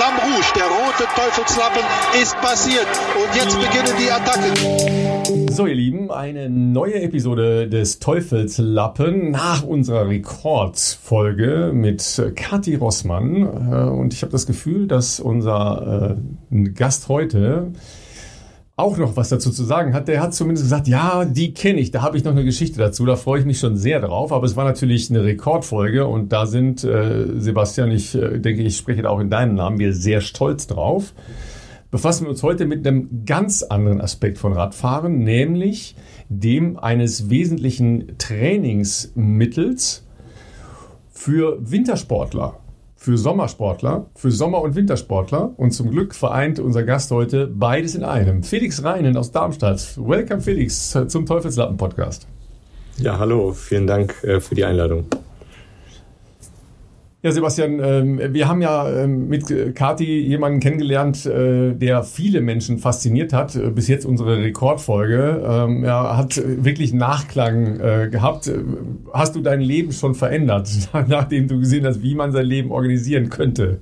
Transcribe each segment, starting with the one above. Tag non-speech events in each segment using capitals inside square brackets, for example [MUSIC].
Flamme Rouge, der rote Teufelslappen, ist passiert. Und jetzt beginnen die Attacken. So, ihr Lieben, eine neue Episode des Teufelslappen nach unserer Rekordfolge mit Kathi Rossmann. Äh, und ich habe das Gefühl, dass unser äh, Gast heute auch noch was dazu zu sagen hat. Der hat zumindest gesagt, ja, die kenne ich, da habe ich noch eine Geschichte dazu, da freue ich mich schon sehr drauf. Aber es war natürlich eine Rekordfolge und da sind äh, Sebastian, ich äh, denke, ich spreche da auch in deinem Namen, wir sehr stolz drauf. Befassen wir uns heute mit einem ganz anderen Aspekt von Radfahren, nämlich dem eines wesentlichen Trainingsmittels für Wintersportler für Sommersportler, für Sommer- und Wintersportler. Und zum Glück vereint unser Gast heute beides in einem. Felix Reinen aus Darmstadt. Welcome, Felix, zum Teufelslappen-Podcast. Ja, hallo. Vielen Dank äh, für die Einladung. Ja, Sebastian, ähm, wir haben ja ähm, mit Kati jemanden kennengelernt, äh, der viele Menschen fasziniert hat. Äh, bis jetzt unsere Rekordfolge. Ähm, er hat wirklich Nachklang äh, gehabt. Hast du dein Leben schon verändert, [LAUGHS] nachdem du gesehen hast, wie man sein Leben organisieren könnte?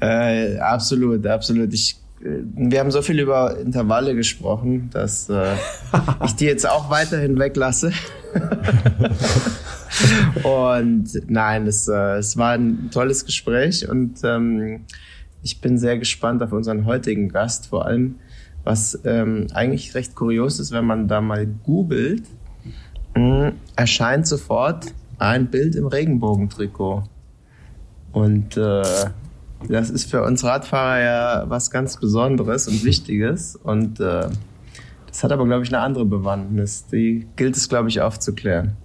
Äh, absolut, absolut. Ich wir haben so viel über Intervalle gesprochen, dass äh, [LAUGHS] ich die jetzt auch weiterhin weglasse. [LAUGHS] [LAUGHS] und nein, es, äh, es war ein tolles Gespräch und ähm, ich bin sehr gespannt auf unseren heutigen Gast, vor allem, was ähm, eigentlich recht kurios ist, wenn man da mal googelt, äh, erscheint sofort ein Bild im Regenbogentrikot. Und äh, das ist für uns Radfahrer ja was ganz Besonderes und Wichtiges. Und äh, das hat aber, glaube ich, eine andere Bewandtnis. Die gilt es, glaube ich, aufzuklären.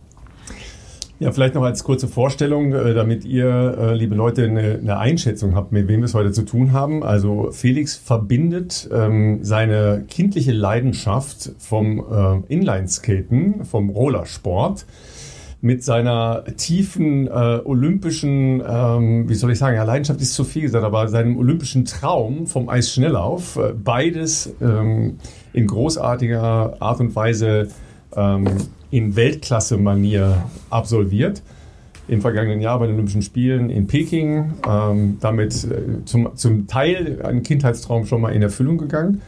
Ja, vielleicht noch als kurze Vorstellung, äh, damit ihr, äh, liebe Leute, eine, Einschätzung habt, mit wem wir es heute zu tun haben. Also Felix verbindet ähm, seine kindliche Leidenschaft vom äh, Inlineskaten, vom Rollersport, mit seiner tiefen äh, olympischen, ähm, wie soll ich sagen, ja, Leidenschaft ist zu viel gesagt, aber seinem olympischen Traum vom Eisschnelllauf, äh, beides ähm, in großartiger Art und Weise ähm, in Weltklasse-Manier absolviert. Im vergangenen Jahr bei den Olympischen Spielen in Peking. Ähm, damit äh, zum, zum Teil ein Kindheitstraum schon mal in Erfüllung gegangen.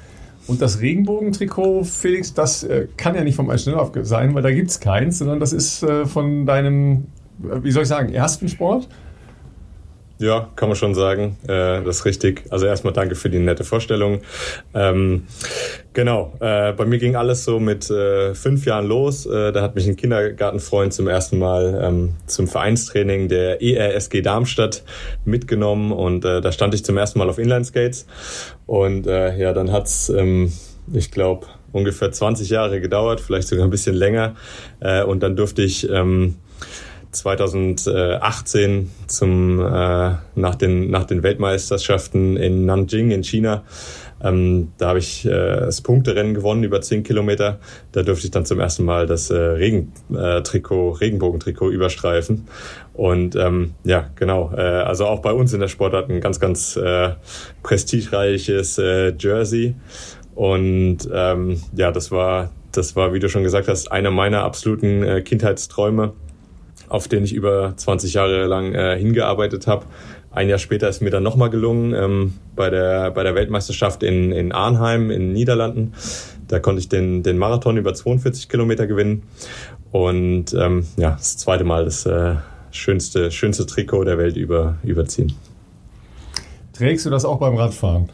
Und das Regenbogentrikot, Felix, das äh, kann ja nicht vom Eisschnelllauf sein, weil da gibt es keins, sondern das ist äh, von deinem, äh, wie soll ich sagen, ersten Sport? Ja, kann man schon sagen. Äh, das ist richtig. Also erstmal danke für die nette Vorstellung. Ähm, genau, äh, bei mir ging alles so mit äh, fünf Jahren los. Äh, da hat mich ein Kindergartenfreund zum ersten Mal ähm, zum Vereinstraining der ERSG Darmstadt mitgenommen und äh, da stand ich zum ersten Mal auf Inlineskates. Und äh, ja, dann hat's, ähm, ich glaube, ungefähr 20 Jahre gedauert, vielleicht sogar ein bisschen länger. Und dann durfte ich ähm, 2018 zum, äh, nach, den, nach den Weltmeisterschaften in Nanjing in China. Ähm, da habe ich äh, das Punkterennen gewonnen über 10 Kilometer. Da durfte ich dann zum ersten Mal das äh, Regentrikot, äh, Regenbogentrikot überstreifen. Und ähm, ja, genau. Äh, also auch bei uns in der Sportart ein ganz, ganz äh, prestigereiches äh, Jersey. Und ähm, ja, das war, das war, wie du schon gesagt hast, einer meiner absoluten äh, Kindheitsträume auf den ich über 20 Jahre lang äh, hingearbeitet habe. Ein Jahr später ist mir dann nochmal gelungen ähm, bei, der, bei der Weltmeisterschaft in, in Arnheim in den Niederlanden. Da konnte ich den, den Marathon über 42 Kilometer gewinnen. Und ähm, ja, das zweite Mal das äh, schönste, schönste Trikot der Welt über, überziehen. Trägst du das auch beim Radfahren?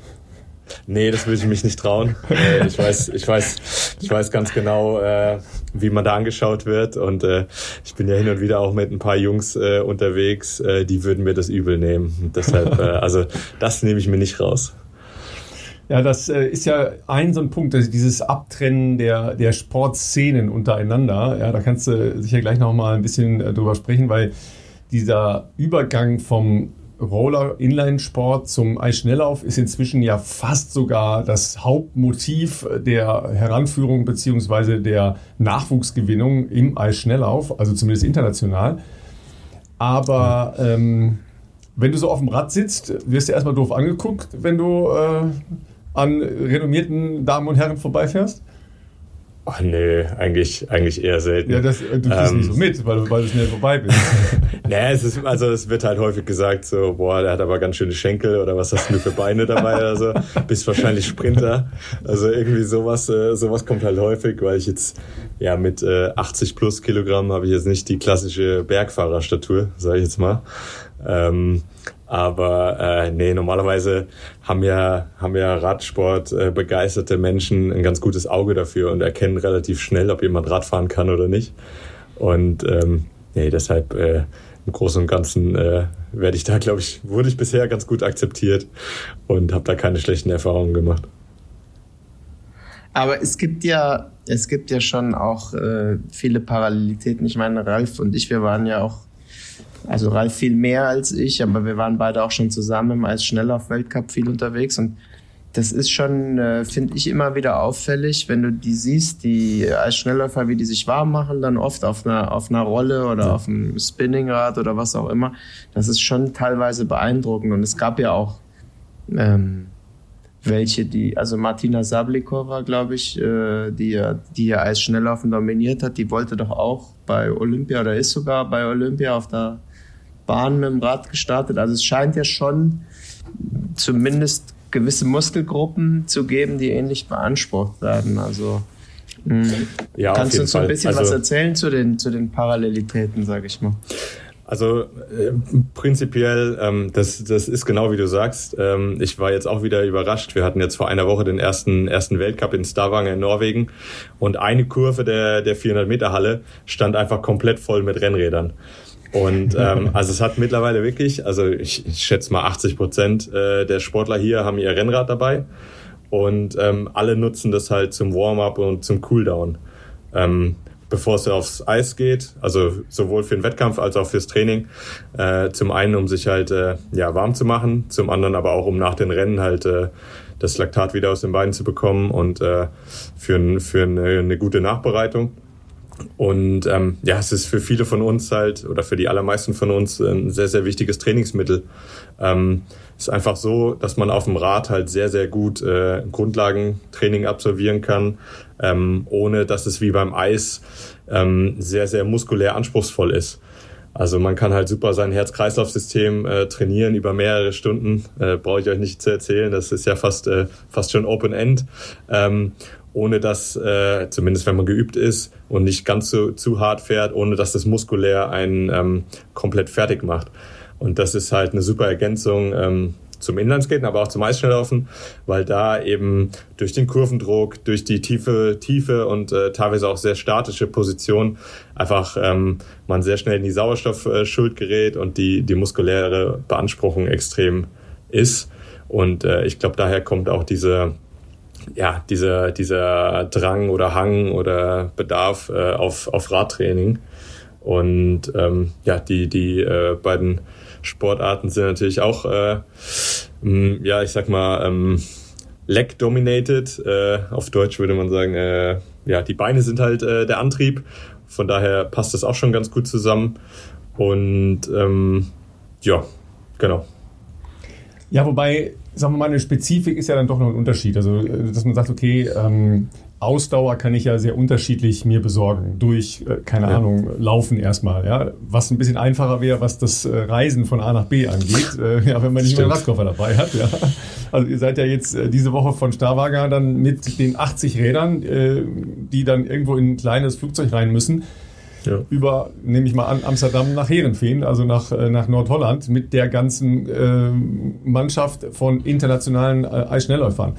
Nee, das würde ich mich nicht trauen. [LAUGHS] Äh, ich weiß, ich weiß, ich weiß ganz genau, äh, wie man da angeschaut wird. Und äh, ich bin ja hin und wieder auch mit ein paar Jungs unterwegs, die würden mir das übel nehmen. Und deshalb, [LAUGHS] also das nehme ich mir nicht raus. Ja, das ist ja ein so ein Punkt, also dieses Abtrennen der, der Sportszenen untereinander. Ja, da kannst du sicher gleich noch mal ein bisschen drüber sprechen, weil dieser Übergang vom Roller-Inline-Sport zum Eisschnelllauf ist inzwischen ja fast sogar das Hauptmotiv der Heranführung beziehungsweise der Nachwuchsgewinnung im Eisschnelllauf, also zumindest international. Aber ähm, wenn du so auf dem Rad sitzt, wirst du erstmal doof angeguckt, wenn du äh, an renommierten Damen und Herren vorbeifährst? Ach nee, eigentlich, eigentlich eher selten. Ja, das, du kriegst ähm, nicht so ähm, mit, weil, weil du schnell vorbei bist. [LAUGHS] nee, es ist, also es wird halt häufig gesagt, so, boah, der hat aber ganz schöne Schenkel oder was hast du für Beine dabei oder so. Bist wahrscheinlich Sprinter. Also irgendwie sowas, äh, sowas kommt halt häufig, weil ich jetzt, ja, mit äh, 80 plus Kilogramm habe ich jetzt nicht die klassische Bergfahrerstatur, sage ich jetzt mal. Ähm, aber äh, nee, normalerweise haben ja, haben ja Radsport äh, begeisterte Menschen ein ganz gutes Auge dafür und erkennen relativ schnell, ob jemand Radfahren kann oder nicht. Und ähm, nee, deshalb äh, im Großen und Ganzen äh, werde ich da, glaube ich, wurde ich bisher ganz gut akzeptiert und habe da keine schlechten Erfahrungen gemacht. Aber es gibt ja, es gibt ja schon auch äh, viele Parallelitäten. Ich meine, Ralf und ich, wir waren ja auch also Ralf viel mehr als ich, aber wir waren beide auch schon zusammen im Eisschnelllauf-Weltcup viel unterwegs und das ist schon, äh, finde ich, immer wieder auffällig, wenn du die siehst, die Eisschnellläufer, wie die sich warm machen, dann oft auf einer, auf einer Rolle oder auf einem Spinningrad oder was auch immer. Das ist schon teilweise beeindruckend. Und es gab ja auch ähm, welche, die, also Martina Sablikova, glaube ich, äh, die ja, die ja Eisschnelllaufen dominiert hat, die wollte doch auch bei Olympia oder ist sogar bei Olympia auf der Bahn mit dem Rad gestartet. Also es scheint ja schon zumindest gewisse Muskelgruppen zu geben, die ähnlich beansprucht werden. Also mh, hm, ja, kannst du uns so ein bisschen also, was erzählen zu den, zu den Parallelitäten, sage ich mal? Also äh, prinzipiell, ähm, das, das ist genau wie du sagst. Ähm, ich war jetzt auch wieder überrascht. Wir hatten jetzt vor einer Woche den ersten, ersten Weltcup in Stavanger in Norwegen und eine Kurve der, der 400 Meter Halle stand einfach komplett voll mit Rennrädern. Und [LAUGHS] ähm, also es hat mittlerweile wirklich, also ich, ich schätze mal 80 Prozent äh, der Sportler hier haben ihr Rennrad dabei und ähm, alle nutzen das halt zum Warm-up und zum Cooldown. Ähm, bevor es aufs Eis geht, also sowohl für den Wettkampf als auch fürs Training. Äh, zum einen, um sich halt äh, ja, warm zu machen, zum anderen aber auch, um nach den Rennen halt äh, das Laktat wieder aus den Beinen zu bekommen und äh, für, für eine, eine gute Nachbereitung. Und ähm, ja, es ist für viele von uns halt oder für die allermeisten von uns ein sehr, sehr wichtiges Trainingsmittel. Ähm, ist einfach so, dass man auf dem Rad halt sehr, sehr gut äh, Grundlagentraining absolvieren kann, ähm, ohne dass es wie beim Eis ähm, sehr, sehr muskulär anspruchsvoll ist. Also man kann halt super sein Herz-Kreislauf-System äh, trainieren über mehrere Stunden. Äh, Brauche ich euch nicht zu erzählen. Das ist ja fast, äh, fast schon Open End. Ähm, ohne dass, äh, zumindest wenn man geübt ist und nicht ganz so zu hart fährt, ohne dass das muskulär einen ähm, komplett fertig macht. Und das ist halt eine super Ergänzung ähm, zum Inlineskaten, aber auch zum Eisschnelllaufen, weil da eben durch den Kurvendruck, durch die tiefe, tiefe und äh, teilweise auch sehr statische Position einfach ähm, man sehr schnell in die Sauerstoffschuld gerät und die, die muskuläre Beanspruchung extrem ist. Und äh, ich glaube, daher kommt auch diese ja, dieser, dieser Drang oder Hang oder Bedarf äh, auf, auf Radtraining. Und ähm, ja, die, die äh, beiden Sportarten sind natürlich auch, äh, mh, ja, ich sag mal, ähm, leg-dominated. Äh, auf Deutsch würde man sagen, äh, ja, die Beine sind halt äh, der Antrieb. Von daher passt das auch schon ganz gut zusammen. Und ähm, ja, genau. Ja, wobei sagen wir mal, eine Spezifik ist ja dann doch noch ein Unterschied. Also, äh, dass man sagt, okay, ähm, Ausdauer kann ich ja sehr unterschiedlich mir besorgen. Durch, äh, keine ja. Ahnung, Laufen erstmal. Ja? Was ein bisschen einfacher wäre, was das äh, Reisen von A nach B angeht. [LAUGHS] Äh, ja, wenn man nicht mehr einen Radkoffer dabei hat. Ja? Also ihr seid ja jetzt äh, diese Woche von Starwager dann mit den 80 Rädern, äh, die dann irgendwo in ein kleines Flugzeug rein müssen ja. über, nehme ich mal an, Amsterdam nach Herenveen, also nach, äh, nach Nordholland, mit der ganzen äh, Mannschaft von internationalen äh, Eisschnellläufern.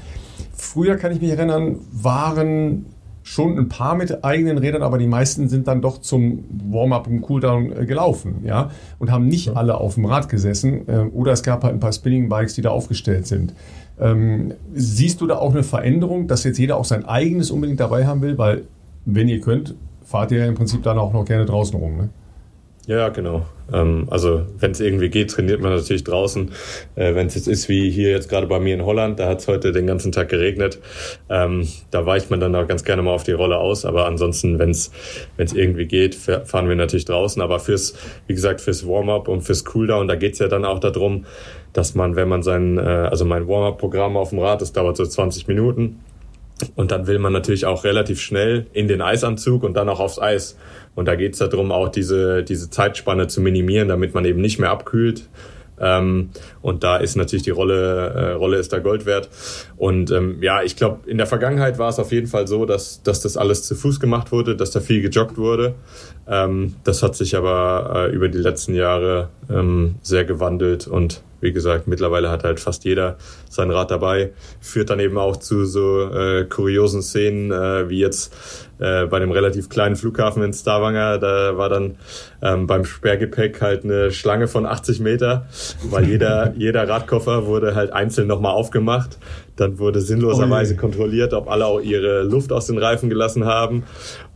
Früher kann ich mich erinnern, waren schon ein paar mit eigenen Rädern, aber die meisten sind dann doch zum Warm-up und Cooldown äh, gelaufen, ja, und haben nicht alle auf dem Rad gesessen. Äh, oder es gab halt ein paar Spinning-Bikes, die da aufgestellt sind. Ähm, siehst du da auch eine Veränderung, dass jetzt jeder auch sein eigenes unbedingt dabei haben will? Weil, wenn ihr könnt, fahrt ihr im Prinzip dann auch noch gerne draußen rum, ne? Ja, genau. Ähm, also wenn es irgendwie geht, trainiert man natürlich draußen. Äh, wenn es jetzt ist wie hier jetzt gerade bei mir in Holland, da hat es heute den ganzen Tag geregnet. Ähm, da weicht man dann auch ganz gerne mal auf die Rolle aus. Aber ansonsten, wenn es irgendwie geht, fahren wir natürlich draußen. Aber fürs, wie gesagt, fürs Warm-up und fürs Cooldown, da geht es ja dann auch darum, dass man, wenn man sein, äh, also mein Warm-up-Programm auf dem Rad, das dauert so 20 Minuten und dann will man natürlich auch relativ schnell in den Eisanzug und dann auch aufs Eis. Und da geht es darum, auch diese, diese Zeitspanne zu minimieren, damit man eben nicht mehr abkühlt. Ähm, und da ist natürlich die Rolle, äh, Rolle ist da Gold wert. Und ähm, ja, ich glaube, in der Vergangenheit war es auf jeden Fall so, dass, dass das alles zu Fuß gemacht wurde, dass da viel gejoggt wurde. Ähm, das hat sich aber äh, über die letzten Jahre ähm, sehr gewandelt und wie gesagt, mittlerweile hat halt fast jeder sein Rad dabei. Führt dann eben auch zu so äh, kuriosen Szenen, äh, wie jetzt äh, bei einem relativ kleinen Flughafen in Stavanger. Da war dann ähm, beim Sperrgepäck halt eine Schlange von 80 Meter, weil jeder, [LAUGHS] jeder Radkoffer wurde halt einzeln nochmal aufgemacht. Dann wurde sinnloserweise kontrolliert, ob alle auch ihre Luft aus den Reifen gelassen haben.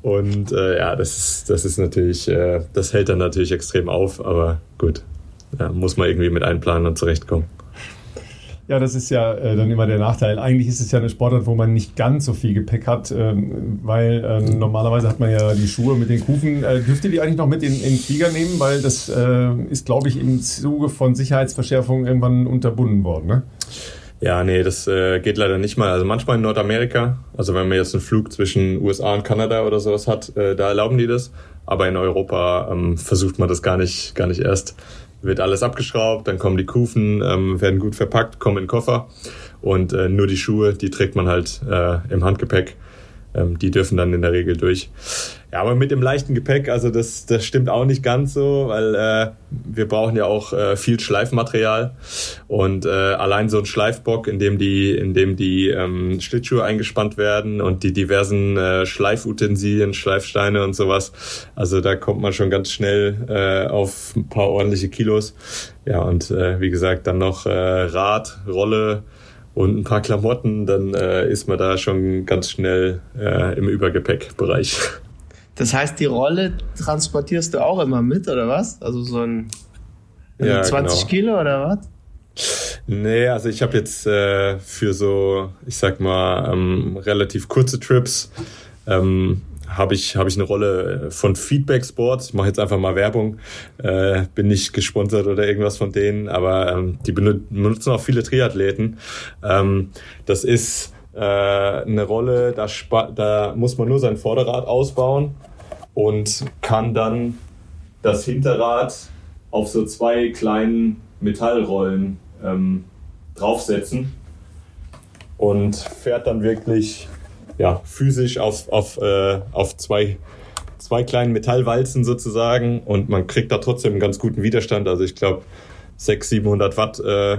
Und äh, ja, das ist, das ist natürlich, äh, das hält dann natürlich extrem auf, aber gut, ja, muss man irgendwie mit einplanen und zurechtkommen. Ja, das ist ja äh, dann immer der Nachteil. Eigentlich ist es ja eine Sportart, wo man nicht ganz so viel Gepäck hat, ähm, weil äh, normalerweise hat man ja die Schuhe mit den Kufen. Äh, dürft ihr die eigentlich noch mit in, den Flieger nehmen? Weil das äh, ist, glaube ich, im Zuge von Sicherheitsverschärfungen irgendwann unterbunden worden, ne? Ja, nee, das äh, geht leider nicht mal. Also manchmal in Nordamerika, also wenn man jetzt einen Flug zwischen USA und Kanada oder sowas hat, äh, da erlauben die das. Aber in Europa ähm, versucht man das gar nicht, gar nicht erst wird alles abgeschraubt, dann kommen die Kufen, ähm, werden gut verpackt, kommen in den Koffer und äh, nur die Schuhe, die trägt man halt äh, im Handgepäck. Ähm, die dürfen dann in der Regel durch. Ja, aber mit dem leichten Gepäck, also das, das stimmt auch nicht ganz so, weil äh, wir brauchen ja auch äh, viel Schleifmaterial und äh, allein so ein Schleifbock, in dem die, in dem die ähm, Schlittschuhe eingespannt werden und die diversen äh, Schleifutensilien, Schleifsteine und sowas. Also da kommt man schon ganz schnell äh, auf ein paar ordentliche Kilos. Ja, und äh, wie gesagt, dann noch äh, Rad, Rolle, und ein paar Klamotten, dann äh, ist man da schon ganz schnell äh, im Übergepäckbereich. Das heißt, die Rolle transportierst du auch immer mit, oder was? Also so ein also ja, 20 genau. Kilo oder was? Nee, also ich habe jetzt äh, für so, ich sag mal, ähm, relativ kurze Trips ähm, habe ich, hab ich eine Rolle von Feedback Sports. Ich mache jetzt einfach mal Werbung. Äh, bin nicht gesponsert oder irgendwas von denen, aber ähm, die benutzen auch viele Triathleten. Ähm, das ist äh, eine Rolle, da, da muss man nur sein Vorderrad ausbauen und kann dann das Hinterrad auf so zwei kleinen Metallrollen ähm, draufsetzen und fährt dann wirklich ja, physisch auf, auf, äh, auf zwei, zwei kleinen Metallwalzen sozusagen und man kriegt da trotzdem einen ganz guten Widerstand. Also ich glaube 600, 700 Watt äh,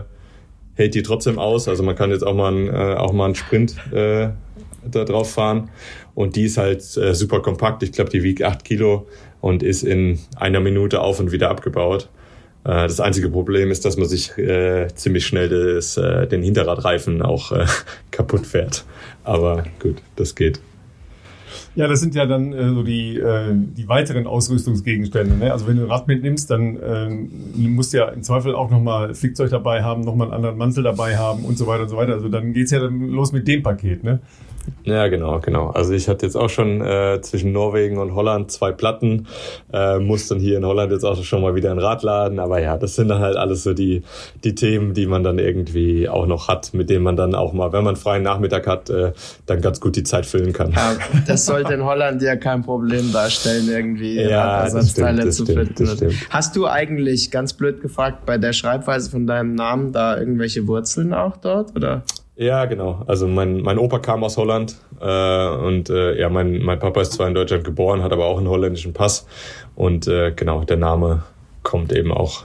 hält die trotzdem aus. Also man kann jetzt auch mal, einen, äh, auch mal einen Sprint äh, da drauf fahren. Und die ist halt äh, super kompakt. Ich glaube, die wiegt 8 Kilo und ist in einer Minute auf und wieder abgebaut. Äh, das einzige Problem ist, dass man sich äh, ziemlich schnell das, äh, den Hinterradreifen auch äh, [LAUGHS] kaputt fährt. Aber gut, das geht. Ja, das sind ja dann äh, so die, äh, die weiteren Ausrüstungsgegenstände. Ne? Also wenn du ein Rad mitnimmst, dann äh, musst du ja im Zweifel auch nochmal Flickzeug dabei haben, nochmal einen anderen Mantel dabei haben und so weiter und so weiter. Also dann geht's ja dann los mit dem Paket. Ne? Ja, genau, genau. Also ich hatte jetzt auch schon äh, zwischen Norwegen und Holland zwei Platten, äh, muss dann hier in Holland jetzt auch schon mal wieder ein Rad laden. Aber ja, das sind dann halt alles so die, die Themen, die man dann irgendwie auch noch hat, mit denen man dann auch mal, wenn man freien Nachmittag hat, äh, dann ganz gut die Zeit füllen kann. Ja, das sollte in Holland ja kein Problem darstellen, irgendwie ja, Ersatzteile zu finden. Hast du eigentlich, ganz blöd gefragt, bei der Schreibweise von deinem Namen da irgendwelche Wurzeln auch dort, oder? Ja, genau. Also mein, mein Opa kam aus Holland äh, und äh, ja, mein, mein Papa ist zwar in Deutschland geboren, hat aber auch einen holländischen Pass und äh, genau, der Name kommt eben auch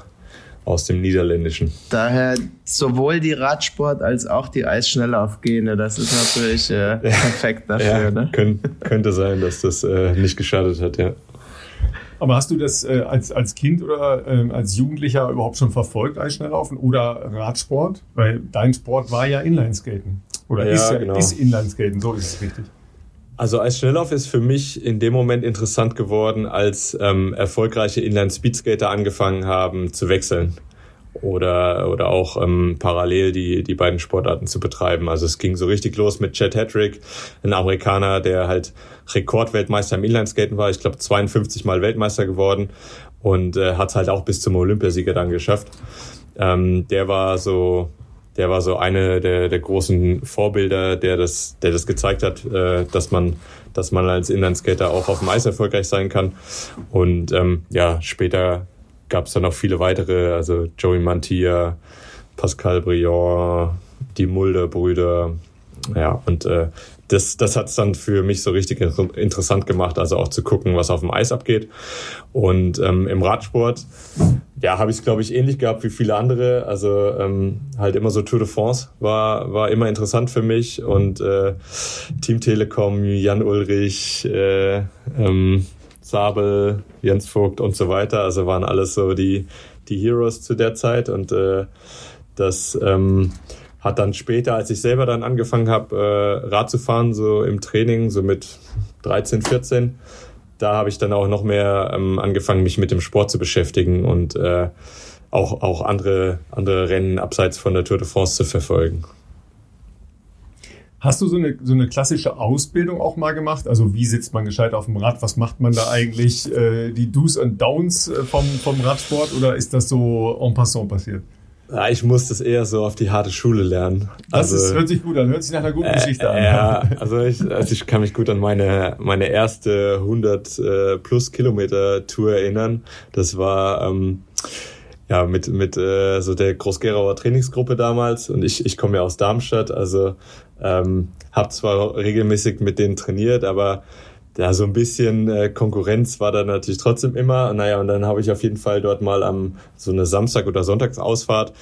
aus dem Niederländischen. Daher sowohl die Radsport als auch die Eisschnelllaufgene, das ist natürlich äh, [LAUGHS] perfekt dafür. ja, ne? könnt, könnte sein, dass das äh, nicht geschadet hat, ja. Aber hast du das äh, als, als Kind oder äh, als Jugendlicher überhaupt schon verfolgt, Eisschnelllaufen oder Radsport? Weil dein Sport war ja Inlineskaten. Oder ja, ist, genau. ist Inlineskaten, so ist es richtig. Also Eisschnelllauf ist für mich in dem Moment interessant geworden, als ähm, erfolgreiche Inline-Speedskater angefangen haben zu wechseln oder, oder auch ähm, parallel die, die beiden Sportarten zu betreiben. Also es ging so richtig los mit Chad Hedrick, ein Amerikaner, der halt Rekordweltmeister im Inlineskaten war. Ich glaube 52 Mal Weltmeister geworden und äh, hat es halt auch bis zum Olympiasieger dann geschafft. Ähm, der war so der war so eine der, der großen Vorbilder, der das, der das gezeigt hat, äh, dass man, dass man als Inlineskater auch auf dem Eis erfolgreich sein kann. Und ähm, ja, später gab es dann noch viele weitere, also Joey Mantia, Pascal Briand, die Mulder-Brüder, ja, und äh, das, das hat es dann für mich so richtig interessant gemacht, also auch zu gucken, was auf dem Eis abgeht. Und ähm, im Radsport, ja, habe ich es, glaube ich, ähnlich gehabt wie viele andere. Also ähm, halt immer so Tour de France war, war immer interessant für mich. Und äh, Team Telekom, Jan Ulrich, äh, ähm, Sabel, Jens Vogt und so weiter. Also waren alles so die, die Heroes zu der Zeit. Und äh, das... Ähm, hat dann später, als ich selber dann angefangen habe, äh, Rad zu fahren, so im Training, so mit 13, 14, da habe ich dann auch noch mehr ähm, angefangen, mich mit dem Sport zu beschäftigen und äh, auch, auch andere, andere Rennen abseits von der Tour de France zu verfolgen. Hast du so eine, so eine klassische Ausbildung auch mal gemacht? Also wie sitzt man gescheit auf dem Rad? Was macht man da eigentlich? Äh, die Do's und Downs äh, vom, vom Radsport oder ist das so en passant passiert? Ja, ich muss das eher so auf die harte Schule lernen. Das also, ist, hört sich gut an, hört sich nach einer guten äh, Geschichte an. Ja, also ich, also ich kann mich gut an meine, meine erste 100 äh, plus Kilometer Tour erinnern. Das war ähm, ja mit, mit äh, so der Großgerauer Trainingsgruppe damals und ich, ich komme ja aus Darmstadt, also ähm, habe zwar regelmäßig mit denen trainiert, aber ja, so ein bisschen äh, Konkurrenz war da natürlich trotzdem immer. Naja, und dann habe ich auf jeden Fall dort mal am so eine Samstag- oder Sonntagsausfahrt,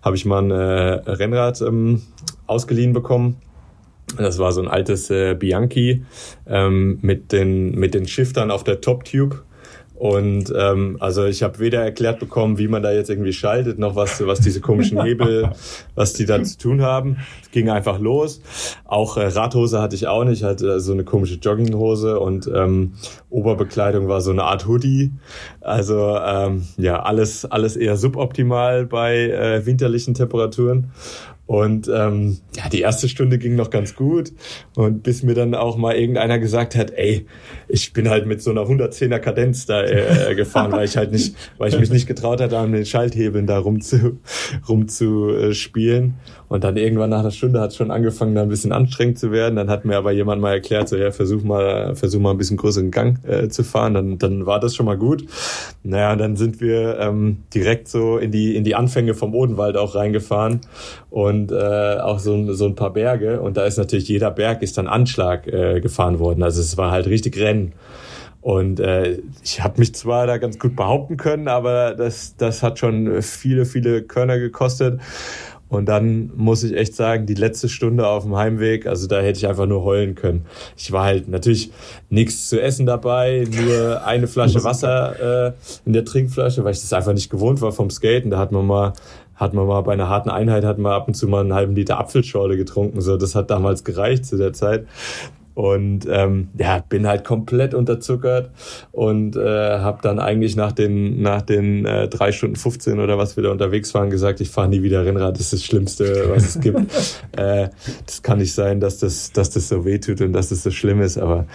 habe ich mal ein äh, Rennrad ähm, ausgeliehen bekommen. Das war so ein altes äh, Bianchi ähm, mit den mit den Shiftern auf der Top Tube und ähm, also ich habe weder erklärt bekommen, wie man da jetzt irgendwie schaltet, noch was, was diese komischen [LAUGHS] Hebel, was die da zu tun haben. Es ging einfach los. Auch äh, Radhose hatte ich auch nicht, hatte so eine komische Jogginghose und ähm, Oberbekleidung war so eine Art Hoodie. Also ähm, ja, alles, alles eher suboptimal bei äh, winterlichen Temperaturen. Und ähm, ja, die erste Stunde ging noch ganz gut. Und bis mir dann auch mal irgendeiner gesagt hat, ey, ich bin halt mit so einer 110er Kadenz da äh, gefahren, weil ich halt nicht, weil ich mich nicht getraut hatte, an den Schalthebeln da rum zu, rum zu äh. Und dann irgendwann nach einer Stunde hat es schon angefangen, da ein bisschen anstrengend zu werden. Dann hat mir aber jemand mal erklärt, so ja, versuch mal, versuch mal ein bisschen größeren Gang äh, zu fahren. Dann, dann war das schon mal gut. Naja, dann sind wir ähm, direkt so in die, in die Anfänge vom Odenwald auch reingefahren und äh, auch so, so ein paar Berge. Und da ist natürlich jeder Berg ist dann Anschlag äh, gefahren worden. Also es war halt richtig Rennen. Und äh, ich habe mich zwar da ganz gut behaupten können, aber das, das hat schon viele, viele Körner gekostet. Und dann muss ich echt sagen, die letzte Stunde auf dem Heimweg, also da hätte ich einfach nur heulen können. Ich war halt natürlich nichts zu essen dabei, nur eine Flasche [LAUGHS] Wasser äh, in der Trinkflasche, weil ich das einfach nicht gewohnt war vom Skaten. Da hat man mal hat man mal bei einer harten Einheit hat man ab und zu mal einen halben Liter Apfelschorle getrunken. So, das hat damals gereicht zu der Zeit. Und ähm, ja, bin halt komplett unterzuckert und äh, habe dann eigentlich nach den nach den äh, drei Stunden 15 oder was wir da unterwegs waren gesagt, ich fahre nie wieder Rennrad, das ist das Schlimmste, was es gibt. [LAUGHS] äh, das kann nicht sein, dass das dass das so wehtut und dass das so schlimm ist, aber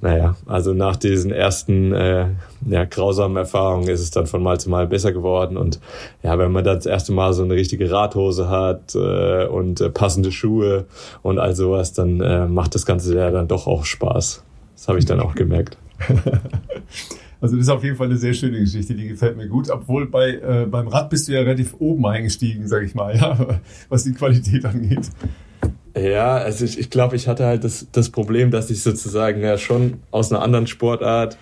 naja, also nach diesen ersten äh, ja, grausamen Erfahrungen ist es dann von Mal zu Mal besser geworden. Und ja, wenn man dann das erste Mal so eine richtige Radhose hat äh, und äh, passende Schuhe und all sowas, dann äh, macht das Ganze ja dann doch auch Spaß. Das habe ich dann auch gemerkt. [LAUGHS] Also das ist auf jeden Fall eine sehr schöne Geschichte, die gefällt mir gut. Obwohl bei äh, beim Rad bist du ja relativ oben eingestiegen, sag ich mal, [LAUGHS] ja, was die Qualität angeht. Ja, also ich, ich glaube, ich hatte halt das, das Problem, dass ich sozusagen ja schon aus einer anderen Sportart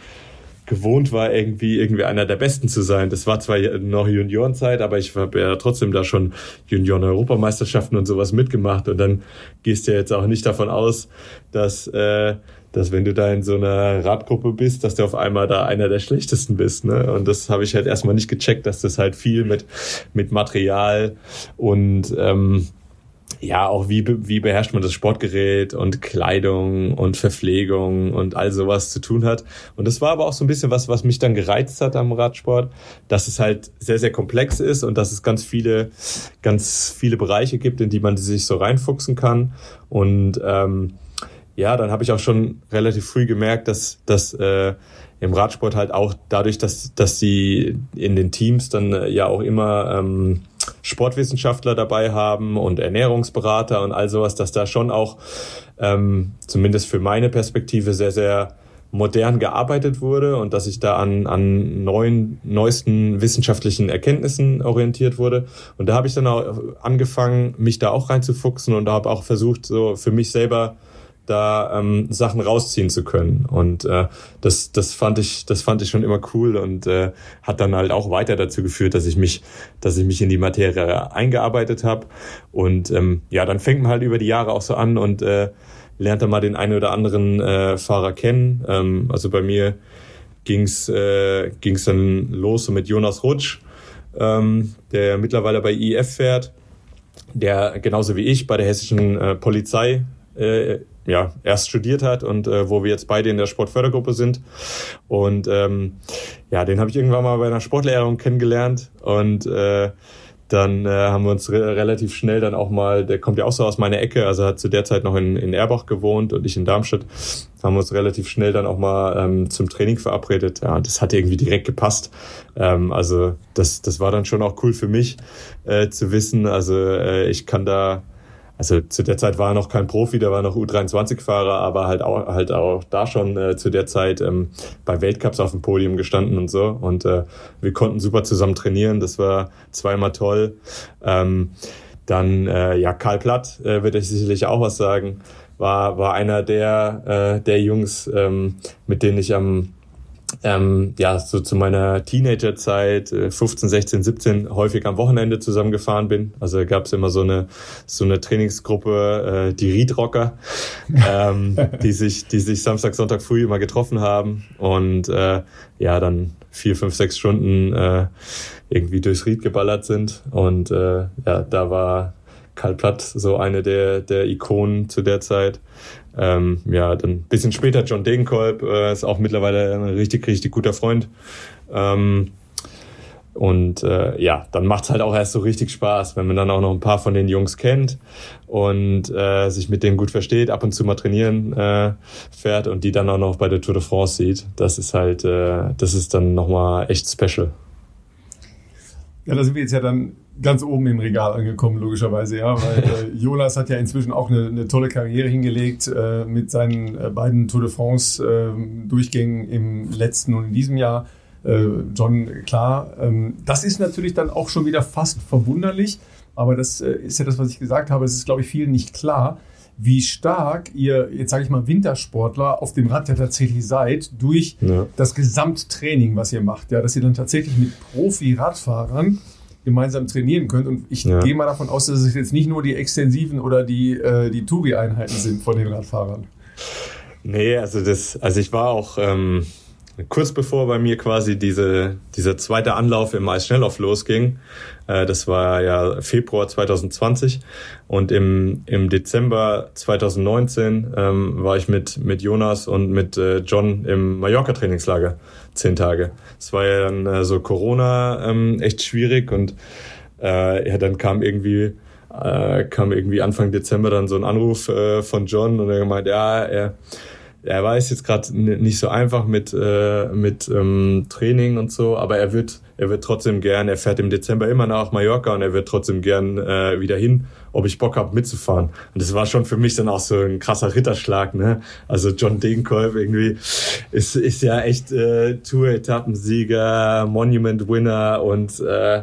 gewohnt war, irgendwie irgendwie einer der Besten zu sein. Das war zwar noch Juniorenzeit, aber ich habe ja trotzdem da schon Junioren-Europameisterschaften und sowas mitgemacht. Und dann gehst du ja jetzt auch nicht davon aus, dass äh, dass wenn du da in so einer Radgruppe bist, dass du auf einmal da einer der schlechtesten bist. Ne? Und das habe ich halt erstmal nicht gecheckt, dass das halt viel mit, mit Material und ähm, ja, auch wie, wie beherrscht man das Sportgerät und Kleidung und Verpflegung und all sowas zu tun hat. Und das war aber auch so ein bisschen was, was mich dann gereizt hat am Radsport, dass es halt sehr, sehr komplex ist und dass es ganz viele, ganz viele Bereiche gibt, in die man sich so reinfuchsen kann. Und ähm, ja, dann habe ich auch schon relativ früh gemerkt, dass, dass äh, im Radsport halt auch dadurch, dass, dass sie in den Teams dann äh, ja auch immer ähm, Sportwissenschaftler dabei haben und Ernährungsberater und all sowas, dass da schon auch ähm, zumindest für meine Perspektive sehr, sehr modern gearbeitet wurde und dass ich da an, an neuen, neuesten wissenschaftlichen Erkenntnissen orientiert wurde. Und da habe ich dann auch angefangen, mich da auch reinzufuchsen und habe auch versucht, so für mich selber da ähm, Sachen rausziehen zu können. Und äh, das, das fand ich, das fand ich schon immer cool und äh, hat dann halt auch weiter dazu geführt, dass ich mich, dass ich mich in die Materie eingearbeitet habe. Und ähm, ja, dann fängt man halt über die Jahre auch so an und äh, lernt dann mal den einen oder anderen äh, Fahrer kennen. Ähm, also bei mir ging's äh, dann los mit Jonas Rutsch, ähm, der mittlerweile bei IF fährt, der genauso wie ich bei der hessischen äh, Polizei äh, ja, erst studiert hat und äh, wo wir jetzt beide in der Sportfördergruppe sind. Und ähm, ja, den habe ich irgendwann mal bei einer Sportlehrerin kennengelernt und äh, dann äh, haben wir uns re relativ schnell dann auch mal, der kommt ja auch so aus meiner Ecke, also hat zu der Zeit noch in, in Erbach gewohnt und ich in Darmstadt, haben wir uns relativ schnell dann auch mal ähm, zum Training verabredet. Ja, das hat irgendwie direkt gepasst. Ähm, also das, das war dann schon auch cool für mich äh, zu wissen. Also äh, ich kann da also zu der Zeit war er noch kein Profi, der war noch U23-Fahrer, aber halt auch, halt auch da schon äh, zu der Zeit ähm, bei Weltcups auf dem Podium gestanden und so. Und äh, wir konnten super zusammen trainieren, das war zweimal toll. Ähm, dann, äh, ja, Karl Platt äh, wird euch sicherlich auch was sagen, war, war einer der, äh, der Jungs, ähm, mit denen ich am ähm, ja, so zu meiner Teenagerzeit, äh, 15, 16, 17, häufig am Wochenende zusammengefahren bin. Also gab es immer so eine, so eine Trainingsgruppe, äh, die Riedrocker, ähm, [LAUGHS] die sich, die sich Samstag, Sonntag früh immer getroffen haben und äh, ja, dann vier, fünf, sechs Stunden äh, irgendwie durchs Ried geballert sind. Und äh, ja, da war Karl Platt so eine der, der Ikonen zu der Zeit. Ähm, ja, dann ein bisschen später John Degenkolb, äh, ist auch mittlerweile ein richtig, richtig guter Freund. Ähm, und äh, ja, dann macht's halt auch erst so richtig Spaß, wenn man dann auch noch ein paar von den Jungs kennt und äh, sich mit denen gut versteht, ab und zu mal trainieren äh, fährt und die dann auch noch bei der Tour de France sieht. Das ist halt, äh, das ist dann nochmal echt special. Ja, da sind wir jetzt ja dann ganz oben im Regal angekommen, logischerweise, ja, weil [LAUGHS] äh, Jonas hat ja inzwischen auch eine, eine tolle Karriere hingelegt äh, mit seinen äh, beiden Tour de France äh, Durchgängen im letzten und in diesem Jahr. Äh, John, klar, ähm, das ist natürlich dann auch schon wieder fast verwunderlich, aber das äh, ist ja das, was ich gesagt habe, es ist, glaube ich, vielen nicht klar, wie stark ihr, jetzt sage ich mal, Wintersportler auf dem Rad ja tatsächlich seid, durch ja. das Gesamttraining, was ihr macht. Ja, dass ihr dann tatsächlich mit Profi-Radfahrern gemeinsam trainieren könnt. Und ich ja. gehe mal davon aus, dass es jetzt nicht nur die extensiven oder die, äh, die Touri-Einheiten sind von den Radfahrern. Nee, also das, also ich war auch ähm, kurz bevor bei mir quasi diese, dieser zweite Anlauf im Eisschnelllauf losging. Äh, das war ja Februar 2020 und im, im Dezember 2019 ähm, war ich mit, mit Jonas und mit äh, John im Mallorca-Trainingslager zehn Tage. Es war ja dann äh, so Corona ähm, echt schwierig und äh, ja, dann kam irgendwie äh, kam irgendwie Anfang Dezember dann so ein Anruf äh, von John und er gemeint, ja, er er weiß jetzt gerade nicht so einfach mit äh, mit ähm, Training und so, aber er wird er wird trotzdem gern, er fährt im Dezember immer nach Mallorca und er wird trotzdem gern äh, wieder hin, ob ich Bock habe mitzufahren. Und das war schon für mich dann auch so ein krasser Ritterschlag, ne? Also John Degenkolb irgendwie ist ist ja echt äh, Tour-Etappensieger, Monument-Winner und äh,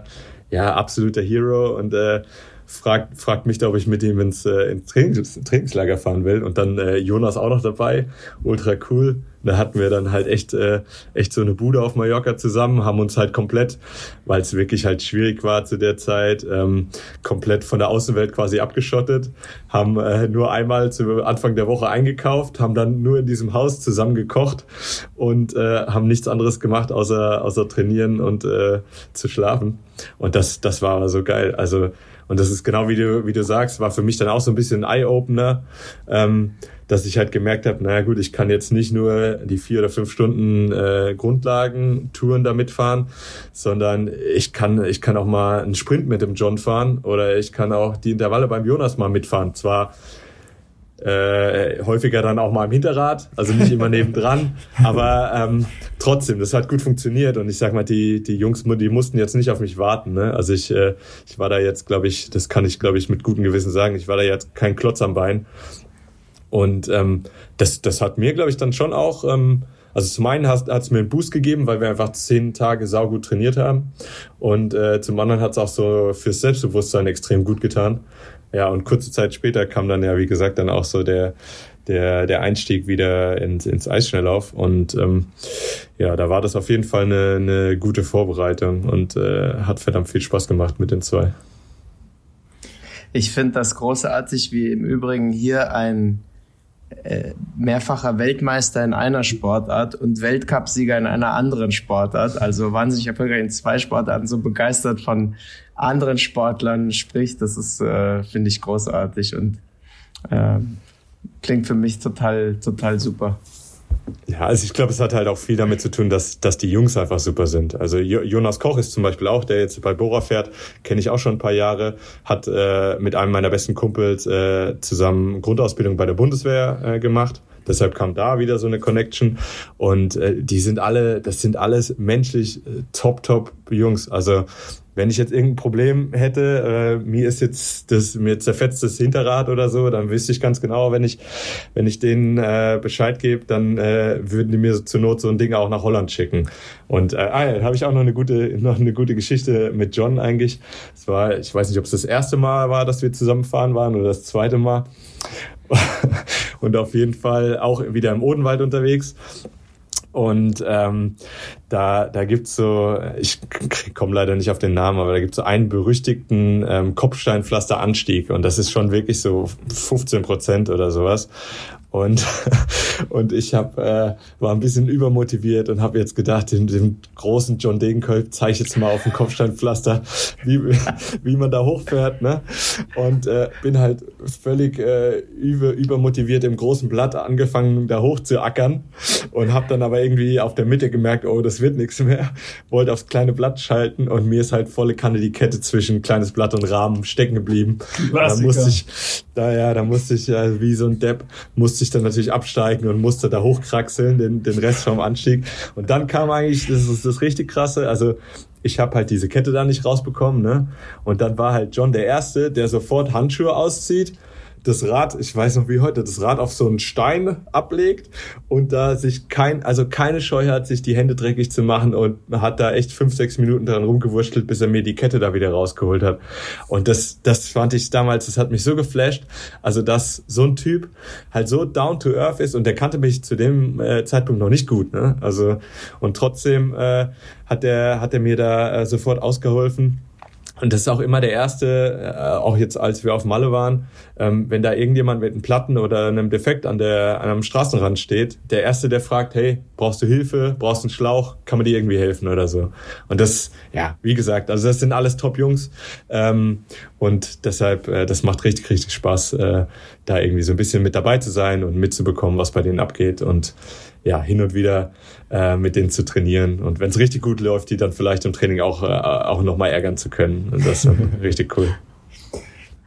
ja absoluter Hero und äh, fragt, fragt mich da, ob ich mit ihm ins, äh, ins Trainings, Trainingslager fahren will. Und dann äh, Jonas auch noch dabei. Ultra cool. Da hatten wir dann halt echt, äh, echt so eine Bude auf Mallorca zusammen, haben uns halt komplett, weil es wirklich halt schwierig war zu der Zeit, ähm, komplett von der Außenwelt quasi abgeschottet, haben äh, nur einmal zu Anfang der Woche eingekauft, haben dann nur in diesem Haus zusammen gekocht und äh, haben nichts anderes gemacht, außer, außer trainieren und äh, zu schlafen. Und das, das war so geil. Also und das ist genau wie du, wie du sagst, war für mich dann auch so ein bisschen ein Eye-Opener, ähm, dass ich halt gemerkt habe, naja gut, ich kann jetzt nicht nur die vier oder fünf Stunden äh, Grundlagentouren da mitfahren, sondern ich kann, ich kann auch mal einen Sprint mit dem John fahren oder ich kann auch die Intervalle beim Jonas mal mitfahren. Zwar äh, häufiger dann auch mal im Hinterrad, also nicht immer nebendran, [LAUGHS] aber ähm, trotzdem, das hat gut funktioniert und ich sag mal, die, die Jungs, die mussten jetzt nicht auf mich warten. Ne? Also ich, äh, ich war da jetzt, glaube ich, das kann ich, glaube ich, mit gutem Gewissen sagen, ich war da jetzt kein Klotz am Bein. Und ähm, das, das hat mir, glaube ich, dann schon auch, ähm, also zum einen hat es mir einen Boost gegeben, weil wir einfach zehn Tage saugut trainiert haben. Und äh, zum anderen hat es auch so fürs Selbstbewusstsein extrem gut getan. Ja, und kurze Zeit später kam dann ja, wie gesagt, dann auch so der, der, der Einstieg wieder ins, ins Eisschnelllauf. Und ähm, ja, da war das auf jeden Fall eine, eine gute Vorbereitung und äh, hat verdammt viel Spaß gemacht mit den zwei. Ich finde das großartig, wie im Übrigen hier ein mehrfacher Weltmeister in einer Sportart und Weltcupsieger in einer anderen Sportart, also wahnsinnig erfolgreich in zwei Sportarten, so begeistert von anderen Sportlern spricht, das ist, äh, finde ich, großartig und äh, klingt für mich total, total super. Ja, also ich glaube, es hat halt auch viel damit zu tun, dass, dass die Jungs einfach super sind. Also Jonas Koch ist zum Beispiel auch, der jetzt bei Bora fährt, kenne ich auch schon ein paar Jahre, hat äh, mit einem meiner besten Kumpels äh, zusammen Grundausbildung bei der Bundeswehr äh, gemacht. Deshalb kam da wieder so eine Connection. Und äh, die sind alle, das sind alles menschlich äh, top, top Jungs. Also wenn ich jetzt irgendein Problem hätte, äh, mir ist jetzt das, mir zerfetzt das Hinterrad oder so, dann wüsste ich ganz genau, wenn ich, wenn ich denen äh, Bescheid gebe, dann äh, würden die mir zur Not so ein Ding auch nach Holland schicken. Und äh, ah, habe ich auch noch eine gute, noch eine gute Geschichte mit John eigentlich. Es war, ich weiß nicht, ob es das erste Mal war, dass wir zusammenfahren waren oder das zweite Mal. [LAUGHS] und auf jeden Fall auch wieder im Odenwald unterwegs. Und ähm, da, da gibt's so, ich komme leider nicht auf den Namen, aber da gibt's so einen berüchtigten ähm, Kopfsteinpflasteranstieg und das ist schon wirklich so 15 Prozent oder sowas. Und, [LAUGHS] und ich hab, äh, war ein bisschen übermotiviert und habe jetzt gedacht, dem, dem großen John Degenkolb zeige ich jetzt mal auf dem Kopfsteinpflaster, wie, [LAUGHS] wie man da hochfährt. Ne? Und äh, bin halt völlig äh, über, übermotiviert im großen Blatt angefangen, da hoch zu ackern und habe dann aber irgendwie auf der Mitte gemerkt, oh, das wird nichts mehr. Wollte aufs kleine Blatt schalten und mir ist halt volle Kanne die Kette zwischen kleines Blatt und Rahmen stecken geblieben. Da musste ich, da ja, da musste ich ja wie so ein Depp, musste ich dann natürlich absteigen und musste da hochkraxeln, den, den Rest vom Anstieg. Und dann kam eigentlich, das ist das richtig krasse, also ich habe halt diese Kette da nicht rausbekommen, ne? Und dann war halt John der Erste, der sofort Handschuhe auszieht das Rad, ich weiß noch wie heute, das Rad auf so einen Stein ablegt und da sich kein, also keine Scheu hat, sich die Hände dreckig zu machen und hat da echt fünf, sechs Minuten dran rumgewurschtelt, bis er mir die Kette da wieder rausgeholt hat. Und das, das fand ich damals, das hat mich so geflasht. Also, dass so ein Typ halt so down to earth ist und der kannte mich zu dem äh, Zeitpunkt noch nicht gut, ne? Also, und trotzdem äh, hat er, hat er mir da äh, sofort ausgeholfen und das ist auch immer der erste, äh, auch jetzt als wir auf Malle waren, ähm, wenn da irgendjemand mit einem Platten oder einem Defekt an der an einem Straßenrand steht, der erste, der fragt, hey, brauchst du Hilfe, brauchst du einen Schlauch, kann man dir irgendwie helfen oder so. Und das, ja, wie gesagt, also das sind alles Top-Jungs. Ähm, und deshalb, äh, das macht richtig, richtig Spaß, äh, da irgendwie so ein bisschen mit dabei zu sein und mitzubekommen, was bei denen abgeht. Und ja, hin und wieder äh, mit denen zu trainieren. Und wenn es richtig gut läuft, die dann vielleicht im Training auch, äh, auch nochmal ärgern zu können. Und das ist [LAUGHS] richtig cool.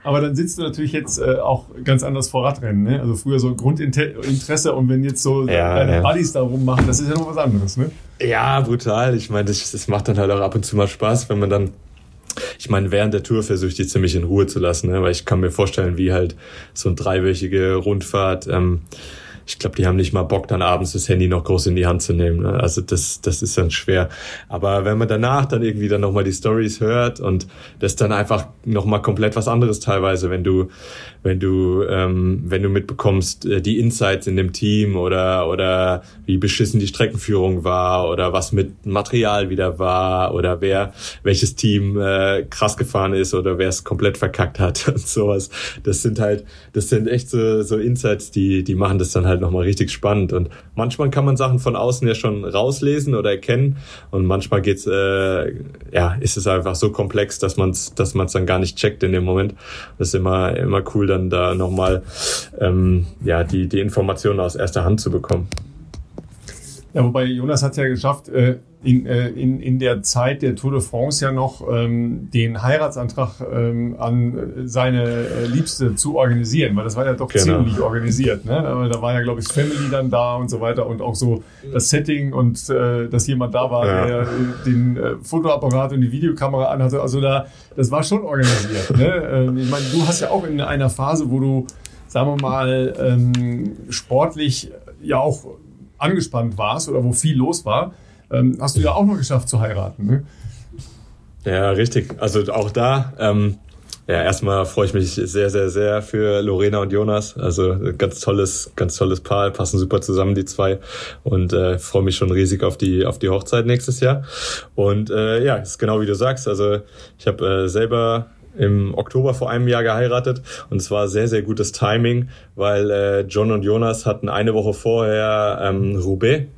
Aber dann sitzt du natürlich jetzt äh, auch ganz anders vor Radrennen. Ne? Also früher so Grundinteresse und wenn jetzt so ja, deine ja. Buddies da rummachen, das ist ja noch was anderes. Ne? Ja, brutal. Ich meine, das, das macht dann halt auch ab und zu mal Spaß, wenn man dann ich meine, während der Tour versuche ich die ziemlich in Ruhe zu lassen, ne? weil ich kann mir vorstellen, wie halt so eine dreiwöchige Rundfahrt ähm, ich glaube, die haben nicht mal Bock, dann abends das Handy noch groß in die Hand zu nehmen. Ne? Also das, das ist dann schwer. Aber wenn man danach dann irgendwie dann nochmal die Stories hört und das dann einfach nochmal komplett was anderes teilweise, wenn du, wenn du, ähm, wenn du mitbekommst, äh, die Insights in dem Team oder, oder wie beschissen die Streckenführung war oder was mit Material wieder war oder wer, welches Team äh, krass gefahren ist oder wer es komplett verkackt hat [LAUGHS] und sowas. Das sind halt, das sind echt so, so Insights, die, die machen das dann halt halt nochmal richtig spannend. Und manchmal kann man Sachen von außen ja schon rauslesen oder erkennen. Und manchmal geht's, äh, ja, ist es einfach so komplex, dass man es dass man's dann gar nicht checkt in dem Moment. Das ist immer, immer cool, dann da nochmal ähm, ja, die, die Informationen aus erster Hand zu bekommen. Ja, wobei Jonas hat es ja geschafft, äh, in, äh, in, in der Zeit der Tour de France ja noch ähm, den Heiratsantrag ähm, an seine äh, Liebste zu organisieren, weil das war ja doch genau. ziemlich organisiert. Ne? Aber da war ja, glaube ich, Family dann da und so weiter und auch so das Setting und äh, dass jemand da war, ja. der den äh, Fotoapparat und die Videokamera anhatte. Also da, das war schon organisiert. Ne? Ähm, ich meine, du hast ja auch in einer Phase, wo du, sagen wir mal, ähm, sportlich ja auch angespannt warst oder wo viel los war ähm, hast du ja auch noch geschafft zu heiraten. Ne? Ja, richtig. Also auch da, ähm, ja, erstmal freue ich mich sehr, sehr, sehr für Lorena und Jonas. Also ganz tolles, ganz tolles Paar, passen super zusammen die zwei und äh, freue mich schon riesig auf die auf die Hochzeit nächstes Jahr. Und äh, ja, ist genau wie du sagst. Also ich habe äh, selber im Oktober vor einem Jahr geheiratet und es war sehr, sehr gutes Timing, weil äh, John und Jonas hatten eine Woche vorher ähm, Roubaix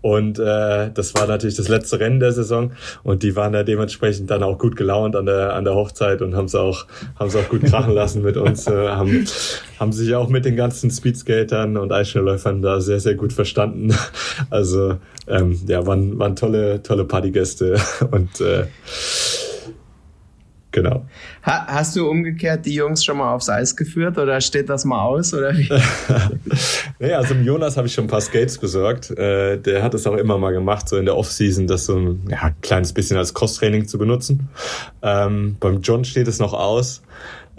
und äh, das war natürlich das letzte Rennen der Saison und die waren da dementsprechend dann auch gut gelaunt an der an der Hochzeit und haben es auch haben es auch gut krachen lassen mit uns, äh, haben haben sich auch mit den ganzen Speedskatern und Eisschnellläufern da sehr sehr gut verstanden. Also ähm, ja, waren waren tolle tolle Partygäste und äh, Genau. Ha, hast du umgekehrt die Jungs schon mal aufs Eis geführt oder steht das mal aus? Oder wie? [LAUGHS] naja, also im Jonas habe ich schon ein paar Skates besorgt. Äh, der hat es auch immer mal gemacht, so in der Offseason, das so ein ja, kleines bisschen als Cross-Training zu benutzen. Ähm, beim John steht es noch aus.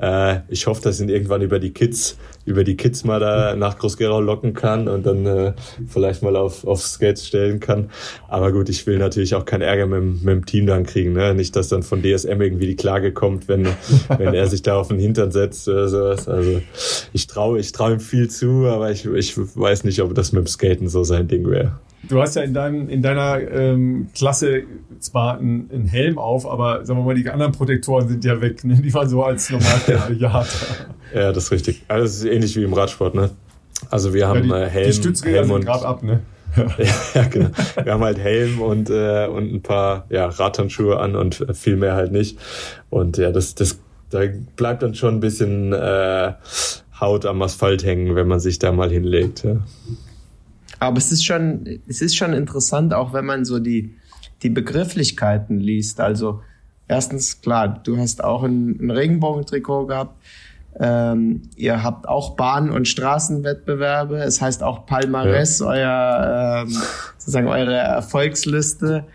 Äh, ich hoffe, dass ihn irgendwann über die Kids, über die Kids mal da nach Groß-Gerau locken kann und dann äh, vielleicht mal auf, auf Skates stellen kann. Aber gut, ich will natürlich auch keinen Ärger mit, mit dem Team dann kriegen. Ne? Nicht, dass dann von DSM irgendwie die Klage kommt, wenn, wenn er sich da auf den Hintern setzt oder sowas. Also ich traue ich trau ihm viel zu, aber ich, ich weiß nicht, ob das mit dem Skaten so sein Ding wäre. Du hast ja in, deinem, in deiner ähm, Klasse zwar einen, einen, Helm auf, aber sagen wir mal, die anderen Protektoren sind ja weg. Ne? Die waren so als normal ja. ja, das ist richtig. Also das ist ähnlich wie im Radsport. Ne? Also wir haben ja, die, äh, Helm, die Stützräder Helm sind gerade ab, ne? [LAUGHS] ja, genau. Wir haben halt Helm und, äh, und ein paar ja, Radhandschuhe an und viel mehr halt nicht. Und ja, das, das, da bleibt dann schon ein bisschen äh, Haut am Asphalt hängen, wenn man sich da mal hinlegt. Ja. Aber es ist schon, es ist schon interessant, auch wenn man so die, die Begrifflichkeiten liest. Also erstens, klar, du hast auch ein, ein Regenbogentrikot gehabt. Ähm, ihr habt auch Bahn- und Straßenwettbewerbe. Es heißt auch Palmares, ja. euer ähm, sozusagen eure Erfolgsliste.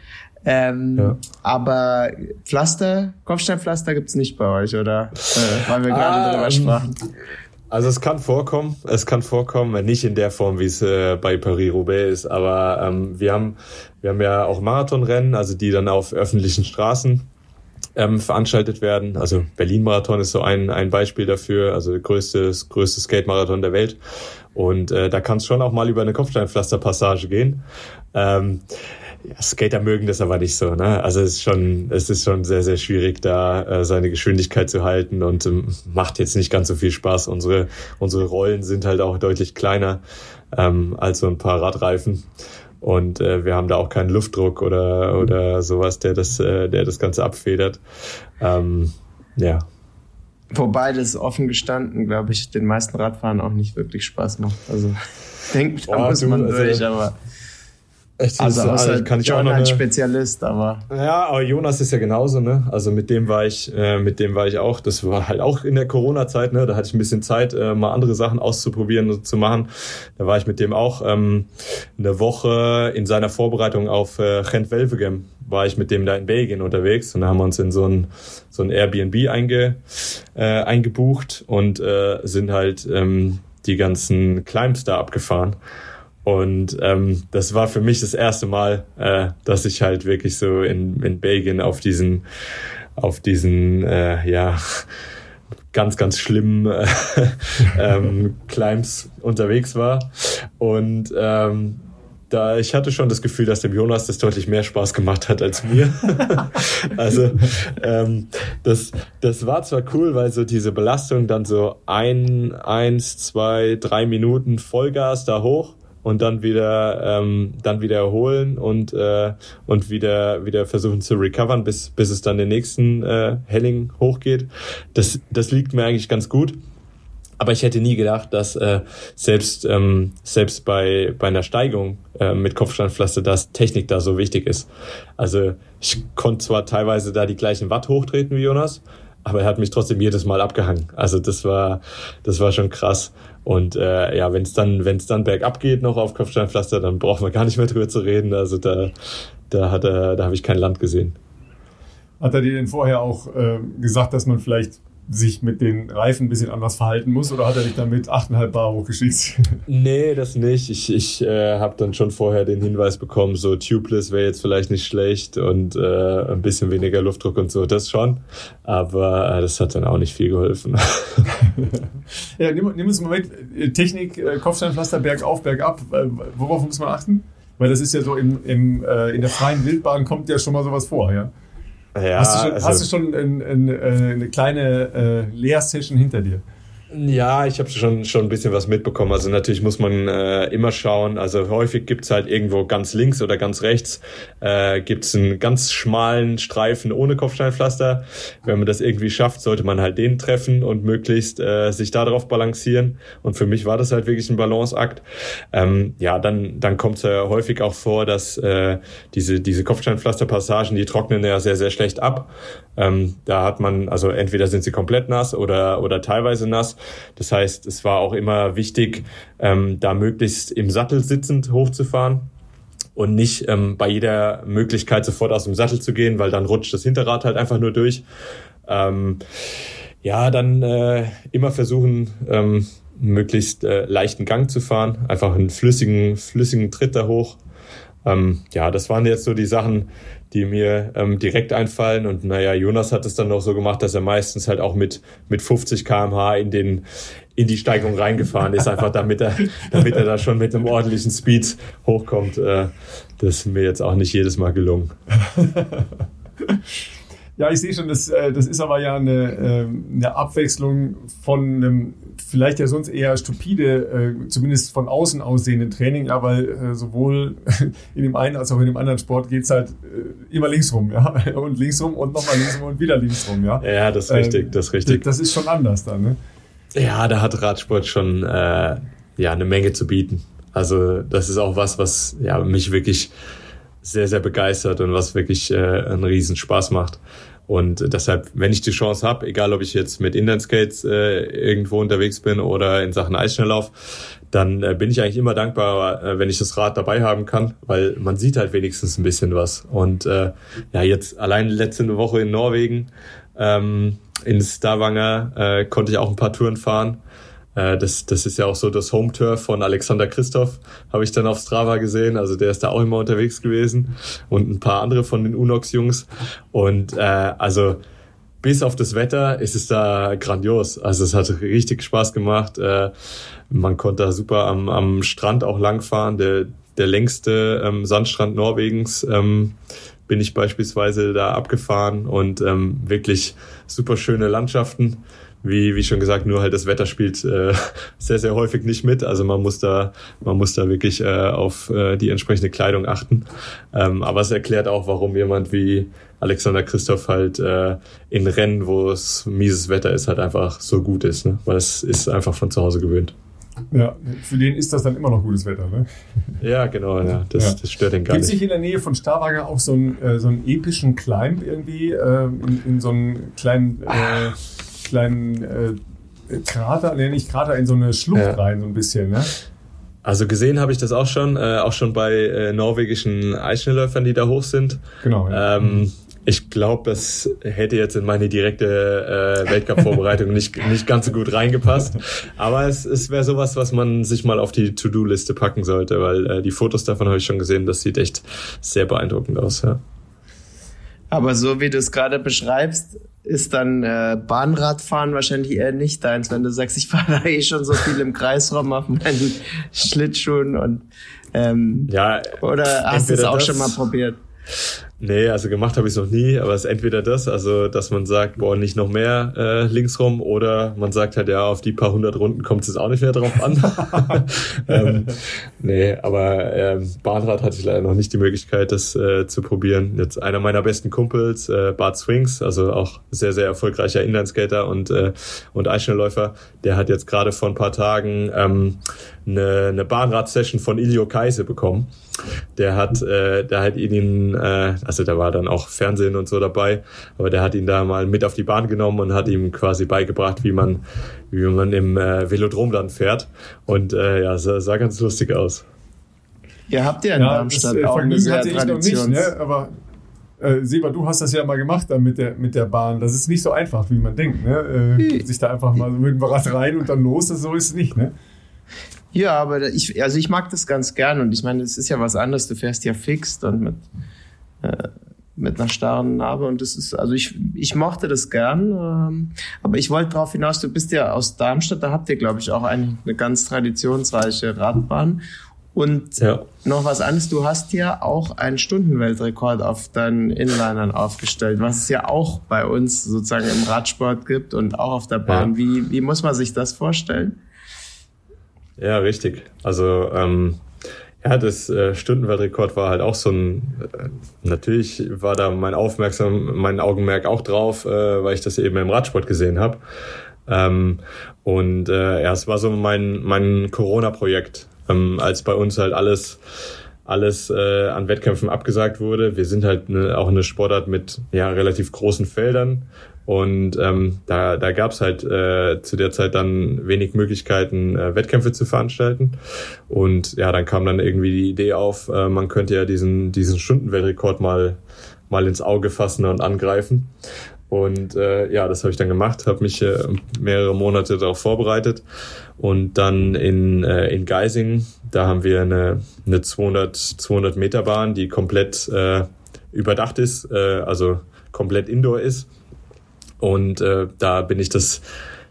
Ähm, ja. Aber Pflaster, Kopfsteinpflaster gibt's nicht bei euch, oder? Äh, weil wir gerade ah, darüber sprachen. Also es kann vorkommen, es kann vorkommen, nicht in der Form, wie es äh, bei Paris-Roubaix ist, aber ähm, wir haben wir haben ja auch Marathonrennen, also die dann auf öffentlichen Straßen ähm, veranstaltet werden. Also Berlin-Marathon ist so ein, ein Beispiel dafür, also größte, größte Skate-Marathon der Welt. Und äh, da kann es schon auch mal über eine Kopfsteinpflasterpassage gehen. Ähm, ja, Skater mögen das aber nicht so, ne? Also es ist schon, es ist schon sehr, sehr schwierig, da äh, seine Geschwindigkeit zu halten und ähm, macht jetzt nicht ganz so viel Spaß. Unsere, unsere Rollen sind halt auch deutlich kleiner ähm, als so ein paar Radreifen. Und äh, wir haben da auch keinen Luftdruck oder, oder sowas, der das, äh, der das Ganze abfedert. Ähm, ja. Wobei das offen gestanden, glaube ich, den meisten Radfahren auch nicht wirklich Spaß macht. Also [LAUGHS] denkt, da muss man also, durch, aber Echt, also, also außer kann ich auch noch ein Spezialist, aber. Ja, aber Jonas ist ja genauso, ne? Also mit dem war ich, äh, mit dem war ich auch. Das war halt auch in der Corona-Zeit, ne? Da hatte ich ein bisschen Zeit, äh, mal andere Sachen auszuprobieren und zu machen. Da war ich mit dem auch ähm, eine Woche in seiner Vorbereitung auf äh, Gent Welvegem war ich mit dem da in Belgien unterwegs und da haben wir uns in so ein so ein Airbnb einge, äh, eingebucht und äh, sind halt ähm, die ganzen Climbs da abgefahren. Und ähm, das war für mich das erste Mal, äh, dass ich halt wirklich so in, in Belgien auf diesen, auf diesen, äh, ja, ganz, ganz schlimmen äh, [LAUGHS] ähm, Climbs unterwegs war. Und ähm, da ich hatte schon das Gefühl, dass dem Jonas das deutlich mehr Spaß gemacht hat als mir. [LAUGHS] also ähm, das, das war zwar cool, weil so diese Belastung dann so ein, eins, zwei, drei Minuten Vollgas da hoch und dann wieder ähm, dann wieder erholen und äh, und wieder wieder versuchen zu recovern, bis bis es dann den nächsten äh, Helling hochgeht. Das das liegt mir eigentlich ganz gut. Aber ich hätte nie gedacht, dass äh, selbst, ähm, selbst bei, bei einer Steigung äh, mit Kopfsteinpflaster, dass Technik da so wichtig ist. Also ich konnte zwar teilweise da die gleichen Watt hochtreten wie Jonas, aber er hat mich trotzdem jedes Mal abgehangen. Also das war, das war schon krass. Und äh, ja, wenn es dann, wenn es dann bergab geht noch auf Kopfsteinpflaster, dann braucht man gar nicht mehr drüber zu reden. Also da, da hat er, da habe ich kein Land gesehen. Hat er dir denn vorher auch äh, gesagt, dass man vielleicht sich mit den Reifen ein bisschen anders verhalten muss oder hat er dich damit 8,5 Bar hochgeschickt? [LAUGHS] Nee, das nicht. Ich, ich äh, habe dann schon vorher den Hinweis bekommen, so tubeless wäre jetzt vielleicht nicht schlecht und äh, ein bisschen weniger Luftdruck und so, das schon. Aber äh, das hat dann auch nicht viel geholfen. [LAUGHS] ja, nimm, nimm uns mal mit. Technik, äh, Kopfsteinpflaster, bergauf, bergab. Äh, worauf muss man achten? Weil das ist ja so im, im, äh, in der freien Wildbahn kommt ja schon mal sowas vor, ja? Ja, hast du schon, also, hast du schon ein, ein, äh, eine kleine äh, Lehrsession hinter dir? Ja, ich habe schon, schon ein bisschen was mitbekommen. Also natürlich muss man äh, immer schauen. Also häufig gibt's halt irgendwo ganz links oder ganz rechts äh, gibt's einen ganz schmalen Streifen ohne Kopfsteinpflaster. Wenn man das irgendwie schafft, sollte man halt den treffen und möglichst äh, sich darauf balancieren. Und für mich war das halt wirklich ein Balanceakt. Ähm, ja, dann, dann kommt es ja häufig auch vor, dass äh, diese, diese Kopfsteinpflasterpassagen, die trocknen ja sehr, sehr schlecht ab. Ähm, da hat man, also entweder sind sie komplett nass oder, oder teilweise nass. Das heißt, es war auch immer wichtig, ähm, da möglichst im Sattel sitzend hochzufahren und nicht ähm, bei jeder Möglichkeit sofort aus dem Sattel zu gehen, weil dann rutscht das Hinterrad halt einfach nur durch. Ähm, ja, dann äh, immer versuchen, ähm, möglichst äh, leichten Gang zu fahren, einfach einen flüssigen, flüssigen Tritt da hoch. Ähm, ja, das waren jetzt so die Sachen, die mir ähm, direkt einfallen. Und naja, Jonas hat es dann noch so gemacht, dass er meistens halt auch mit, mit 50 kmh in den, in die Steigung reingefahren ist, einfach damit er, [LAUGHS] damit er da schon mit einem ordentlichen Speed hochkommt. Äh, das ist mir jetzt auch nicht jedes Mal gelungen. [LAUGHS] Ja, ich sehe schon, das, äh, das ist aber ja eine, ähm, eine Abwechslung von einem vielleicht ja sonst eher stupide, äh, zumindest von außen aussehenden Training, aber äh, sowohl [LAUGHS] in dem einen als auch in dem anderen Sport geht's halt immer linksrum, ja, [LAUGHS] und linksrum und nochmal linksrum und wieder linksrum, ja. Ja, das ist richtig, das ist richtig. Das ist schon anders dann, ne? Ja, da hat Radsport schon äh, ja eine Menge zu bieten. Also das ist auch was, was ja mich wirklich sehr, sehr begeistert und was wirklich äh, einen riesen Spaß macht. Und deshalb, wenn ich die Chance habe, egal ob ich jetzt mit Inlineskates äh, irgendwo unterwegs bin oder in Sachen Eisschnelllauf, dann äh, bin ich eigentlich immer dankbar, äh, wenn ich das Rad dabei haben kann, weil man sieht halt wenigstens ein bisschen was. Und äh, ja, jetzt allein letzte Woche in Norwegen, ähm, in Stavanger, äh, konnte ich auch ein paar Touren fahren. Äh, das, das ist ja auch so das Home-Turf von Alexander Christoph, habe ich dann auf Strava gesehen. Also der ist da auch immer unterwegs gewesen und ein paar andere von den Unox-Jungs. Und äh, also bis auf das Wetter ist es da grandios. Also es hat richtig Spaß gemacht. Äh, man konnte da super am, am Strand auch langfahren. Der, der längste ähm, Sandstrand Norwegens ähm, bin ich beispielsweise da abgefahren und ähm, wirklich super schöne Landschaften wie, wie schon gesagt, nur halt das Wetter spielt äh, [LAUGHS] sehr, sehr häufig nicht mit. Also man muss da, man muss da wirklich äh, auf äh, die entsprechende Kleidung achten. Ähm, aber es erklärt auch, warum jemand wie Alexander Christoph halt äh, in Rennen, wo es mieses Wetter ist, halt einfach so gut ist. Ne? Weil es ist einfach von zu Hause gewöhnt. Ja, für den ist das dann immer noch gutes Wetter, ne? [LAUGHS] Ja, genau, ja. Das, ja. das stört den gar Gibt's nicht. Gibt es in der Nähe von Stavanger auch so einen, äh, so einen epischen Climb irgendwie, äh, in, in so einen kleinen äh, kleinen äh, Krater, nenne ich Krater, in so eine Schlucht ja. rein, so ein bisschen, ne? Also gesehen habe ich das auch schon, äh, auch schon bei äh, norwegischen Eisschnellläufern, die da hoch sind. Genau. Ja. Ähm, mhm. Ich glaube, das hätte jetzt in meine direkte äh, Weltcup-Vorbereitung nicht, nicht ganz so gut reingepasst. Aber es, es wäre sowas, was man sich mal auf die To-Do-Liste packen sollte, weil äh, die Fotos davon habe ich schon gesehen, das sieht echt sehr beeindruckend aus. Ja. Aber so wie du es gerade beschreibst, ist dann äh, Bahnradfahren wahrscheinlich eher nicht deins, wenn du sagst, ich [LAUGHS] fahre da eh schon so viel im Kreisraum auf meinen Schlittschuhen und ähm, ja, oder hast du es auch schon mal probiert? Nee, also gemacht habe ich es noch nie, aber es ist entweder das, also dass man sagt, boah, nicht noch mehr äh, links rum, oder man sagt halt, ja, auf die paar hundert Runden kommt es jetzt auch nicht mehr drauf an. [LAUGHS] [LAUGHS] ähm, nee, aber ähm, Bahnrad hatte ich leider noch nicht die Möglichkeit, das äh, zu probieren. Jetzt einer meiner besten Kumpels, äh, Bart Swings, also auch sehr, sehr erfolgreicher Inlineskater und, äh, und Eisschnellläufer, der hat jetzt gerade vor ein paar Tagen ähm, eine, eine Bahnrad-Session von Ilio Kaise bekommen. Der hat, äh, der hat ihn, äh, also da war dann auch Fernsehen und so dabei, aber der hat ihn da mal mit auf die Bahn genommen und hat ihm quasi beigebracht, wie man, wie man im äh, Velodrom dann fährt. Und äh, ja, sah, sah ganz lustig aus. Ihr habt ja in ja, Darmstadt das, äh, auch eine sehr hatte ich noch nicht, ne? aber äh, Seba, du hast das ja mal gemacht dann mit der, mit der Bahn. Das ist nicht so einfach, wie man denkt. Ne? Äh, sich da einfach mal so mit dem Rad rein und dann los, das so ist es nicht. Ne? Ja, aber ich, also ich mag das ganz gern und ich meine, es ist ja was anderes. Du fährst ja fix und mit, äh, mit einer starren Narbe und das ist, also ich, ich mochte das gern, ähm, aber ich wollte darauf hinaus, du bist ja aus Darmstadt, da habt ihr, glaube ich, auch eine, eine ganz traditionsreiche Radbahn und ja. noch was anderes, du hast ja auch einen Stundenweltrekord auf deinen Inlinern aufgestellt, was es ja auch bei uns sozusagen im Radsport gibt und auch auf der Bahn. Ja. Wie, wie muss man sich das vorstellen? Ja, richtig. Also ähm, ja, das äh, Stundenweltrekord war halt auch so ein. Äh, natürlich war da mein Aufmerksam, mein Augenmerk auch drauf, äh, weil ich das eben im Radsport gesehen habe. Ähm, und äh, ja, es war so mein mein Corona-Projekt, ähm, als bei uns halt alles alles äh, an Wettkämpfen abgesagt wurde. Wir sind halt ne, auch eine Sportart mit ja relativ großen Feldern und ähm, da, da gab es halt äh, zu der Zeit dann wenig Möglichkeiten, äh, Wettkämpfe zu veranstalten. Und ja, dann kam dann irgendwie die Idee auf, äh, man könnte ja diesen, diesen Stundenweltrekord mal, mal ins Auge fassen und angreifen. Und äh, ja, das habe ich dann gemacht, habe mich äh, mehrere Monate darauf vorbereitet. Und dann in, äh, in Geising, da haben wir eine, eine 200, 200 Meter Bahn, die komplett äh, überdacht ist, äh, also komplett indoor ist und äh, da bin ich das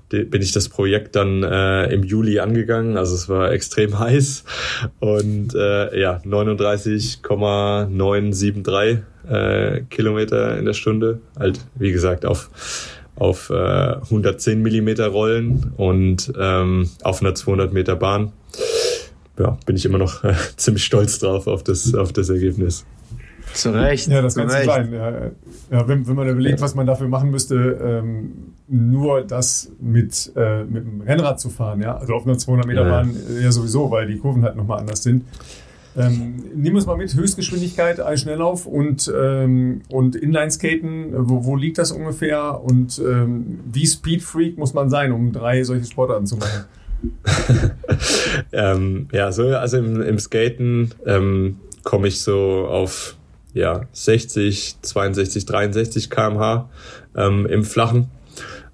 bin ich das Projekt dann äh, im Juli angegangen. Also es war extrem [LAUGHS] heiß und äh, ja 39,973 äh, Kilometer in der Stunde. Halt wie gesagt auf auf äh, 110 Millimeter Rollen und ähm, auf einer 200 Meter Bahn. Ja, bin ich immer noch äh, [LAUGHS] ziemlich stolz drauf auf das auf das Ergebnis. Zu Recht. Ja, das kann so sein. Ja, ja, wenn, wenn man überlegt, was man dafür machen müsste, ähm, nur das mit, äh, mit dem Rennrad zu fahren, ja, also auf einer 200 Meter Bahn ja. ja sowieso, weil die Kurven halt nochmal anders sind. Ähm, nimm uns mal mit, Höchstgeschwindigkeit, Eisschnelllauf und, ähm, und Inlineskaten, wo, wo liegt das ungefähr und ähm, wie Speedfreak muss man sein, um drei solche Sportarten zu machen? [LAUGHS] ähm, ja, so, also im, im Skaten ähm, komme ich so auf ja, 60, 62, 63 kmh ähm, im Flachen.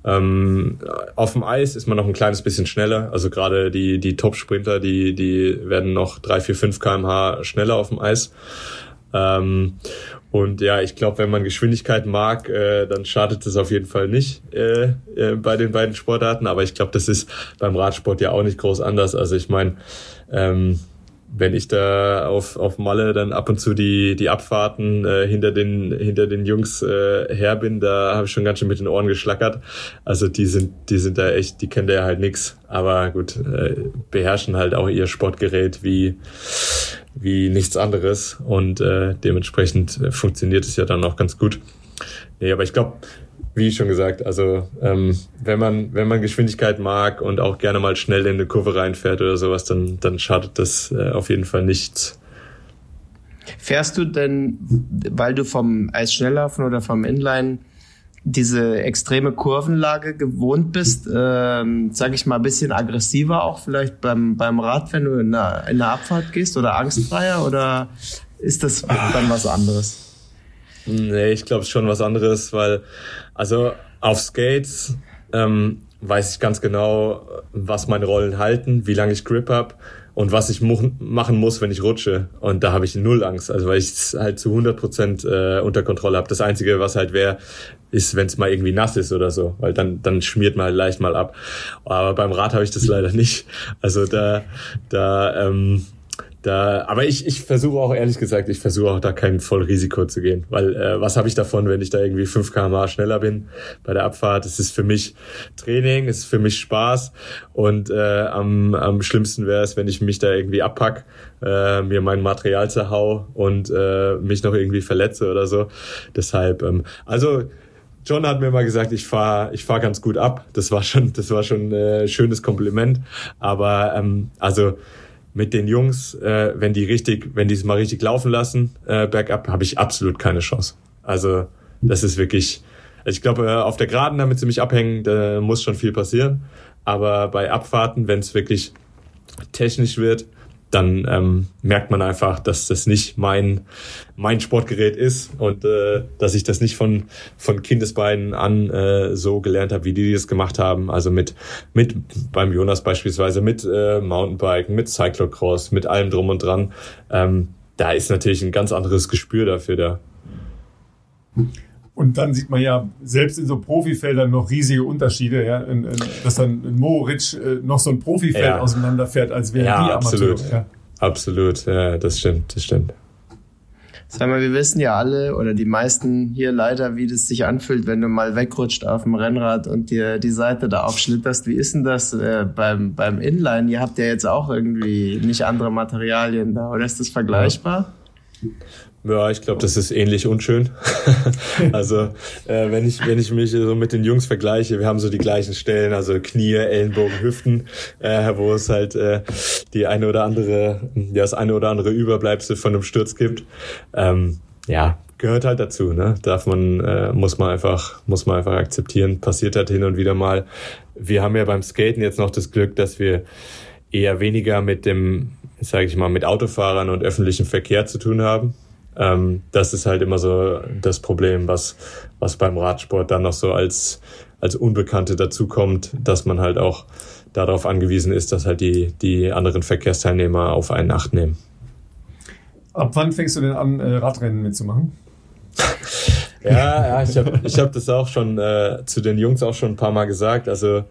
Ähm, auf dem Eis ist man noch ein kleines bisschen schneller. Also gerade die, die Top-Sprinter, die, die werden noch 3, 4, 5 kmh schneller auf dem Eis. Ähm, und ja, ich glaube, wenn man Geschwindigkeit mag, äh, dann schadet es auf jeden Fall nicht äh, äh, bei den beiden Sportarten. Aber ich glaube, das ist beim Radsport ja auch nicht groß anders. Also ich meine, ähm, wenn ich da auf, auf Malle dann ab und zu die, die Abfahrten äh, hinter, den, hinter den Jungs äh, her bin, da habe ich schon ganz schön mit den Ohren geschlackert. Also die sind, die sind da echt, die kennen da ja halt nix. Aber gut, äh, beherrschen halt auch ihr Sportgerät wie, wie nichts anderes. Und äh, dementsprechend funktioniert es ja dann auch ganz gut. Nee, aber ich glaube, wie schon gesagt, also ähm, wenn man wenn man Geschwindigkeit mag und auch gerne mal schnell in eine Kurve reinfährt oder sowas, dann dann schadet das äh, auf jeden Fall nichts. Fährst du denn, weil du vom Eisschnelllaufen oder vom Inline diese extreme Kurvenlage gewohnt bist, ähm, sage ich mal, ein bisschen aggressiver auch vielleicht beim, beim Rad, wenn du in eine, in eine Abfahrt gehst oder angstfreier oder ist das dann was anderes? Nee, ich glaube schon was anderes, weil also auf Skates ähm, weiß ich ganz genau, was meine Rollen halten, wie lange ich Grip habe und was ich machen muss, wenn ich rutsche. Und da habe ich null Angst, also weil ich es halt zu 100 Prozent äh, unter Kontrolle habe. Das Einzige, was halt wäre, ist, wenn es mal irgendwie nass ist oder so, weil dann dann schmiert man halt leicht mal ab. Aber beim Rad habe ich das leider nicht. Also da da ähm, da, aber ich, ich versuche auch ehrlich gesagt, ich versuche auch da kein Vollrisiko zu gehen, weil äh, was habe ich davon, wenn ich da irgendwie 5 km schneller bin bei der Abfahrt? Es ist für mich Training, es ist für mich Spaß und äh, am, am schlimmsten wäre es, wenn ich mich da irgendwie abpack, äh, mir mein Material zerhau und äh, mich noch irgendwie verletze oder so. Deshalb, ähm, also John hat mir mal gesagt, ich fahre ich fahr ganz gut ab. Das war schon, das war schon äh, schönes Kompliment. Aber ähm, also mit den Jungs, äh, wenn die richtig, wenn die es mal richtig laufen lassen, äh, bergab, habe ich absolut keine Chance. Also das ist wirklich, ich glaube, äh, auf der Geraden, damit sie mich abhängen, da muss schon viel passieren. Aber bei Abfahrten, wenn es wirklich technisch wird, dann ähm, merkt man einfach, dass das nicht mein mein Sportgerät ist und äh, dass ich das nicht von von Kindesbeinen an äh, so gelernt habe, wie die das gemacht haben. Also mit mit beim Jonas beispielsweise mit äh, Mountainbiken, mit Cyclocross, mit allem drum und dran. Ähm, da ist natürlich ein ganz anderes Gespür dafür da. Und dann sieht man ja selbst in so Profifeldern noch riesige Unterschiede, ja, in, in, dass dann in Moritz äh, noch so ein Profifeld ja. auseinanderfährt, als wären ja, die Amateure. Absolut. Ja. absolut, ja, das stimmt, das stimmt. Sag mal, wir wissen ja alle oder die meisten hier leider, wie das sich anfühlt, wenn du mal wegrutscht auf dem Rennrad und dir die Seite da aufschlitterst. Wie ist denn das äh, beim, beim Inline? Ihr habt ja jetzt auch irgendwie nicht andere Materialien da, oder ist das vergleichbar? Ja. Ja, ich glaube, das ist ähnlich unschön. [LAUGHS] also äh, wenn ich wenn ich mich so mit den Jungs vergleiche, wir haben so die gleichen Stellen, also Knie, Ellenbogen, Hüften, äh, wo es halt äh, die eine oder andere, ja das eine oder andere Überbleibsel von einem Sturz gibt. Ähm, ja, gehört halt dazu, ne? Darf man, äh, muss man einfach, muss man einfach akzeptieren. Passiert halt hin und wieder mal. Wir haben ja beim Skaten jetzt noch das Glück, dass wir eher weniger mit dem, sage ich mal, mit Autofahrern und öffentlichem Verkehr zu tun haben. Ähm, das ist halt immer so das Problem, was, was beim Radsport dann noch so als, als Unbekannte dazukommt, dass man halt auch darauf angewiesen ist, dass halt die, die anderen Verkehrsteilnehmer auf einen Acht nehmen. Ab wann fängst du denn an, äh, Radrennen mitzumachen? ja, ja, ich habe ich hab das auch schon äh, zu den Jungs auch schon ein paar Mal gesagt. Also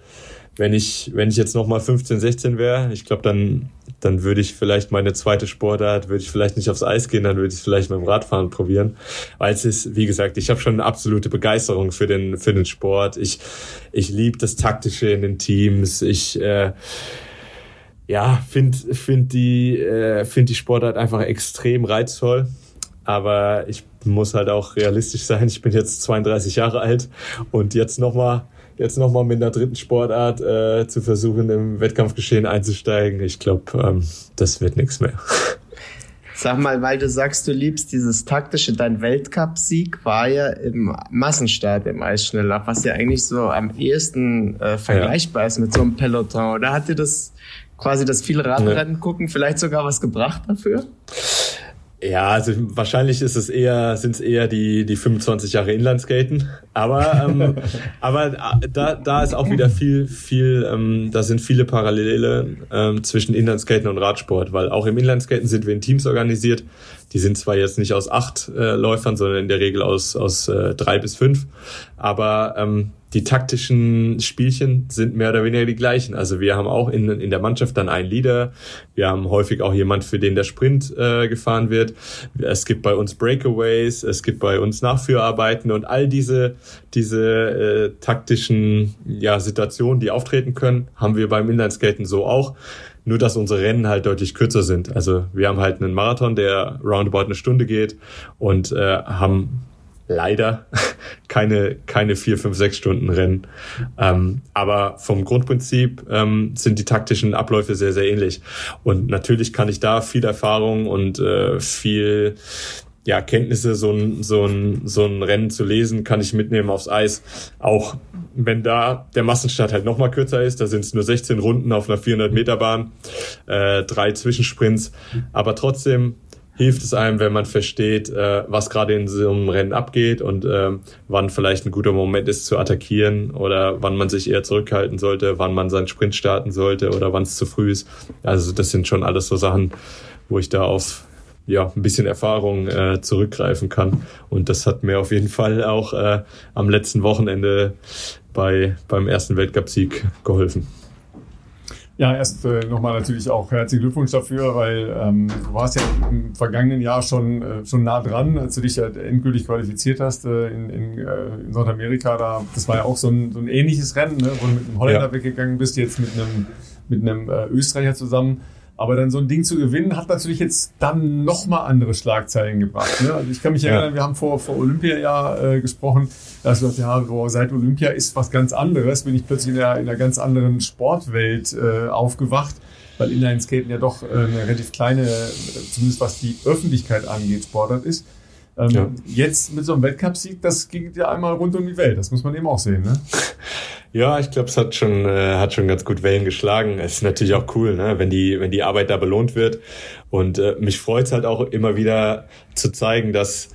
wenn ich, wenn ich jetzt nochmal 15, 16 wäre, ich glaube, dann, dann würde ich vielleicht meine zweite Sportart, würde ich vielleicht nicht aufs Eis gehen, dann würde ich vielleicht mit dem Radfahren probieren. Weil es ist, wie gesagt, ich habe schon eine absolute Begeisterung für den, für den Sport. Ich, ich liebe das Taktische in den Teams. Ich, äh, ja, finde find die, äh, find die Sportart einfach extrem reizvoll. Aber ich muss halt auch realistisch sein. Ich bin jetzt 32 Jahre alt und jetzt nochmal jetzt nochmal mit einer dritten Sportart äh, zu versuchen, im Wettkampfgeschehen einzusteigen, ich glaube, ähm, das wird nichts mehr. [LAUGHS] Sag mal, weil du sagst, du liebst dieses taktische, dein Weltcup-Sieg war ja im Massenstart im Eisschnelllauf, was ja eigentlich so am ehesten äh, vergleichbar ja. ist mit so einem Peloton. Oder hat dir das quasi das viele Radrennen ja. gucken vielleicht sogar was gebracht dafür? Ja, also wahrscheinlich ist es eher, sind es eher die, die 25 Jahre Inlineskaten. Aber, ähm, [LAUGHS] aber äh, da, da ist auch wieder viel, viel, ähm, da sind viele Parallele ähm, zwischen Inlineskaten und Radsport, weil auch im Inlineskaten sind wir in Teams organisiert. Die sind zwar jetzt nicht aus acht äh, Läufern, sondern in der Regel aus, aus äh, drei bis fünf. Aber ähm, die taktischen Spielchen sind mehr oder weniger die gleichen. Also wir haben auch in, in der Mannschaft dann einen Leader. Wir haben häufig auch jemand, für den der Sprint äh, gefahren wird. Es gibt bei uns Breakaways, es gibt bei uns Nachführarbeiten und all diese, diese äh, taktischen ja, Situationen, die auftreten können, haben wir beim Inlineskaten so auch. Nur, dass unsere Rennen halt deutlich kürzer sind. Also wir haben halt einen Marathon, der roundabout eine Stunde geht und äh, haben leider [LAUGHS] keine, keine vier, fünf, sechs Stunden Rennen. Ähm, aber vom Grundprinzip ähm, sind die taktischen Abläufe sehr, sehr ähnlich. Und natürlich kann ich da viel Erfahrung und äh, viel ja, Kenntnisse, so ein, so, ein, so ein Rennen zu lesen, kann ich mitnehmen aufs Eis. Auch wenn da der Massenstart halt nochmal kürzer ist, da sind es nur 16 Runden auf einer 400 Meter Bahn, äh, drei Zwischensprints, aber trotzdem hilft es einem, wenn man versteht, äh, was gerade in so einem Rennen abgeht und äh, wann vielleicht ein guter Moment ist zu attackieren oder wann man sich eher zurückhalten sollte, wann man seinen Sprint starten sollte oder wann es zu früh ist. Also das sind schon alles so Sachen, wo ich da auf ja, ein bisschen Erfahrung äh, zurückgreifen kann. Und das hat mir auf jeden Fall auch äh, am letzten Wochenende bei, beim ersten Weltcupsieg geholfen. Ja, erst äh, nochmal natürlich auch herzlichen Glückwunsch dafür, weil ähm, du warst ja im vergangenen Jahr schon, äh, schon nah dran, als du dich ja endgültig qualifiziert hast äh, in, in, äh, in Nordamerika. Da, das war ja auch so ein, so ein ähnliches Rennen, ne, wo du mit einem Holländer ja. weggegangen bist, jetzt mit einem, mit einem äh, Österreicher zusammen. Aber dann so ein Ding zu gewinnen, hat natürlich jetzt dann nochmal andere Schlagzeilen gebracht. Ne? Also ich kann mich ja. erinnern, wir haben vor, vor Olympia ja äh, gesprochen, da hast du gesagt, ja, boah, seit Olympia ist was ganz anderes, bin ich plötzlich in einer, in einer ganz anderen Sportwelt äh, aufgewacht, weil Inline-Skaten ja doch äh, eine relativ kleine, zumindest was die Öffentlichkeit angeht, Sportart ist. Ähm, ja. Jetzt mit so einem Weltcupsieg, das ging ja einmal rund um die Welt. Das muss man eben auch sehen, ne? Ja, ich glaube, es hat schon, äh, hat schon ganz gut Wellen geschlagen. Es ist natürlich auch cool, ne? wenn, die, wenn die Arbeit da belohnt wird. Und äh, mich freut es halt auch immer wieder zu zeigen, dass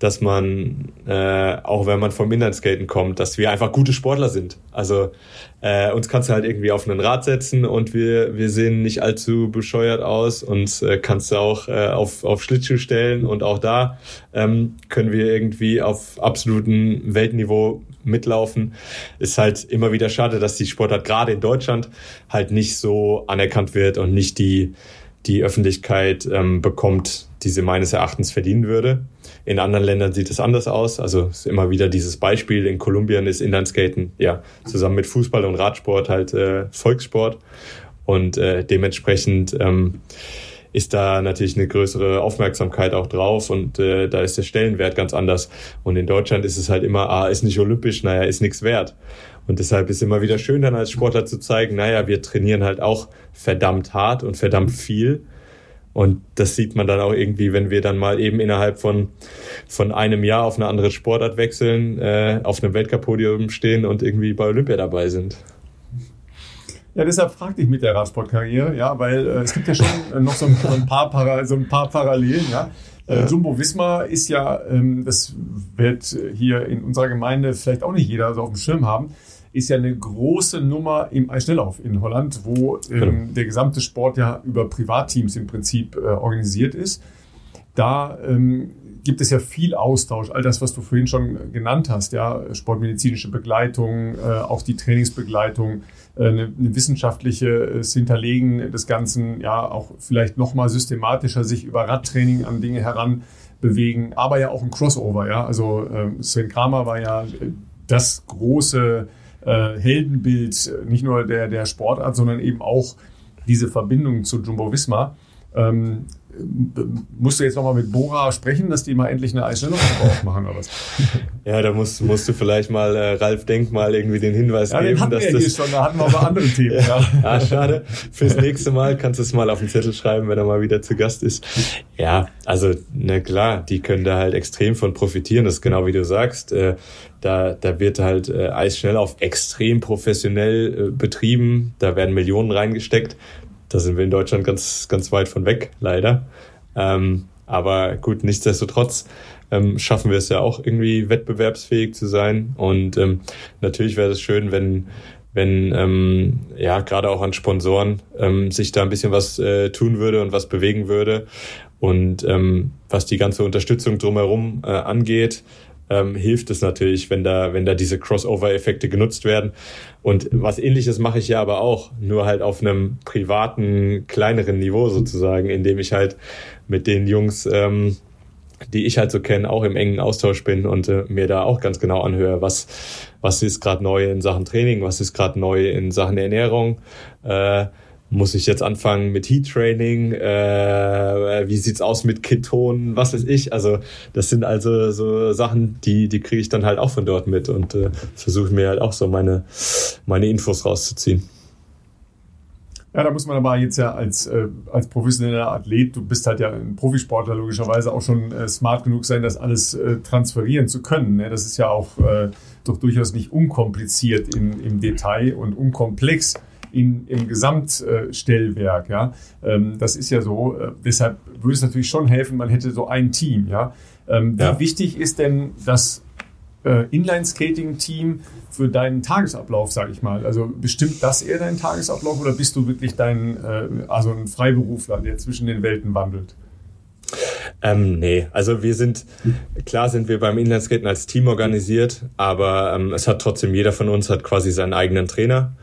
dass man, äh, auch wenn man vom Inlineskaten kommt, dass wir einfach gute Sportler sind. Also äh, uns kannst du halt irgendwie auf einen Rad setzen und wir, wir sehen nicht allzu bescheuert aus. und äh, kannst du auch äh, auf, auf Schlittschuh stellen und auch da ähm, können wir irgendwie auf absolutem Weltniveau mitlaufen. Ist halt immer wieder schade, dass die Sportart gerade in Deutschland halt nicht so anerkannt wird und nicht die, die Öffentlichkeit ähm, bekommt, die sie meines Erachtens verdienen würde. In anderen Ländern sieht es anders aus. Also ist immer wieder dieses Beispiel. In Kolumbien ist Inlineskaten ja zusammen mit Fußball und Radsport halt äh, Volkssport und äh, dementsprechend ähm, ist da natürlich eine größere Aufmerksamkeit auch drauf und äh, da ist der Stellenwert ganz anders. Und in Deutschland ist es halt immer, ah, ist nicht olympisch, naja, ist nichts wert. Und deshalb ist immer wieder schön dann als Sportler zu zeigen, naja, wir trainieren halt auch verdammt hart und verdammt viel und das sieht man dann auch irgendwie, wenn wir dann mal eben innerhalb von, von einem Jahr auf eine andere Sportart wechseln, äh, auf einem Weltcup-Podium stehen und irgendwie bei Olympia dabei sind. Ja, deshalb fragte ich mit der Radsportkarriere, ja, weil äh, es gibt ja schon äh, noch so ein, ein, paar, Para, so ein paar Parallelen, ja. Äh, Jumbo Wismar ist ja, ähm, das wird hier in unserer Gemeinde vielleicht auch nicht jeder so auf dem Schirm haben, ist ja eine große Nummer im Eisschnelllauf in Holland, wo ähm, genau. der gesamte Sport ja über Privatteams im Prinzip äh, organisiert ist. Da ähm, gibt es ja viel Austausch, all das, was du vorhin schon genannt hast, ja, sportmedizinische Begleitung, äh, auch die Trainingsbegleitung, äh, eine, eine wissenschaftliche äh, Hinterlegen des Ganzen, ja, auch vielleicht nochmal systematischer sich über Radtraining an Dinge heranbewegen, aber ja auch ein Crossover, ja. Also äh, Sven Kramer war ja äh, das große äh, Heldenbild nicht nur der, der Sportart, sondern eben auch diese Verbindung zu Jumbo Visma. Ähm, musst du jetzt nochmal mit Bora sprechen, dass die mal endlich eine Eisstellungsgruppe aufmachen oder was? [LAUGHS] Ja, da musst, musst du vielleicht mal äh, Ralf Denk mal irgendwie den Hinweis ja, geben. Den hatten dass wir das, hier schon, da hatten wir aber andere [LAUGHS] Themen. ja. ja. Schade. Fürs nächste Mal kannst du es mal auf den Zettel schreiben, wenn er mal wieder zu Gast ist. Ja, also na klar, die können da halt extrem von profitieren. Das ist genau wie du sagst. Äh, da, da wird halt äh, Eisschnell auf extrem professionell äh, betrieben. Da werden Millionen reingesteckt. Da sind wir in Deutschland ganz, ganz weit von weg, leider. Ähm, aber gut, nichtsdestotrotz ähm, schaffen wir es ja auch irgendwie wettbewerbsfähig zu sein. Und ähm, natürlich wäre es schön, wenn, wenn ähm, ja gerade auch an Sponsoren ähm, sich da ein bisschen was äh, tun würde und was bewegen würde. Und ähm, was die ganze Unterstützung drumherum äh, angeht, ähm, hilft es natürlich, wenn da, wenn da diese Crossover-Effekte genutzt werden. Und was ähnliches mache ich ja aber auch, nur halt auf einem privaten, kleineren Niveau sozusagen, indem ich halt mit den Jungs, ähm, die ich halt so kenne, auch im engen Austausch bin und äh, mir da auch ganz genau anhöre, was, was ist gerade neu in Sachen Training, was ist gerade neu in Sachen Ernährung. Äh, muss ich jetzt anfangen mit Heat Training? Äh, wie sieht's aus mit Ketonen? Was weiß ich? Also das sind also so Sachen, die die kriege ich dann halt auch von dort mit und äh, versuche mir halt auch so meine meine Infos rauszuziehen. Ja, da muss man aber jetzt ja als, äh, als professioneller Athlet, du bist halt ja ein Profisportler logischerweise auch schon äh, smart genug sein, das alles äh, transferieren zu können. Ne? Das ist ja auch äh, doch durchaus nicht unkompliziert im, im Detail und unkomplex in, im Gesamtstellwerk. Ja? Ähm, das ist ja so. Äh, deshalb würde es natürlich schon helfen, man hätte so ein Team. Ja? Ähm, ja. Wie wichtig ist denn das äh, Inline-Skating-Team für deinen Tagesablauf, sage ich mal? Also bestimmt das eher deinen Tagesablauf oder bist du wirklich dein, äh, also ein Freiberufler, der zwischen den Welten wandelt? Ähm, nee, also wir sind, klar sind wir beim Inlineskaten als Team organisiert, aber ähm, es hat trotzdem, jeder von uns hat quasi seinen eigenen Trainer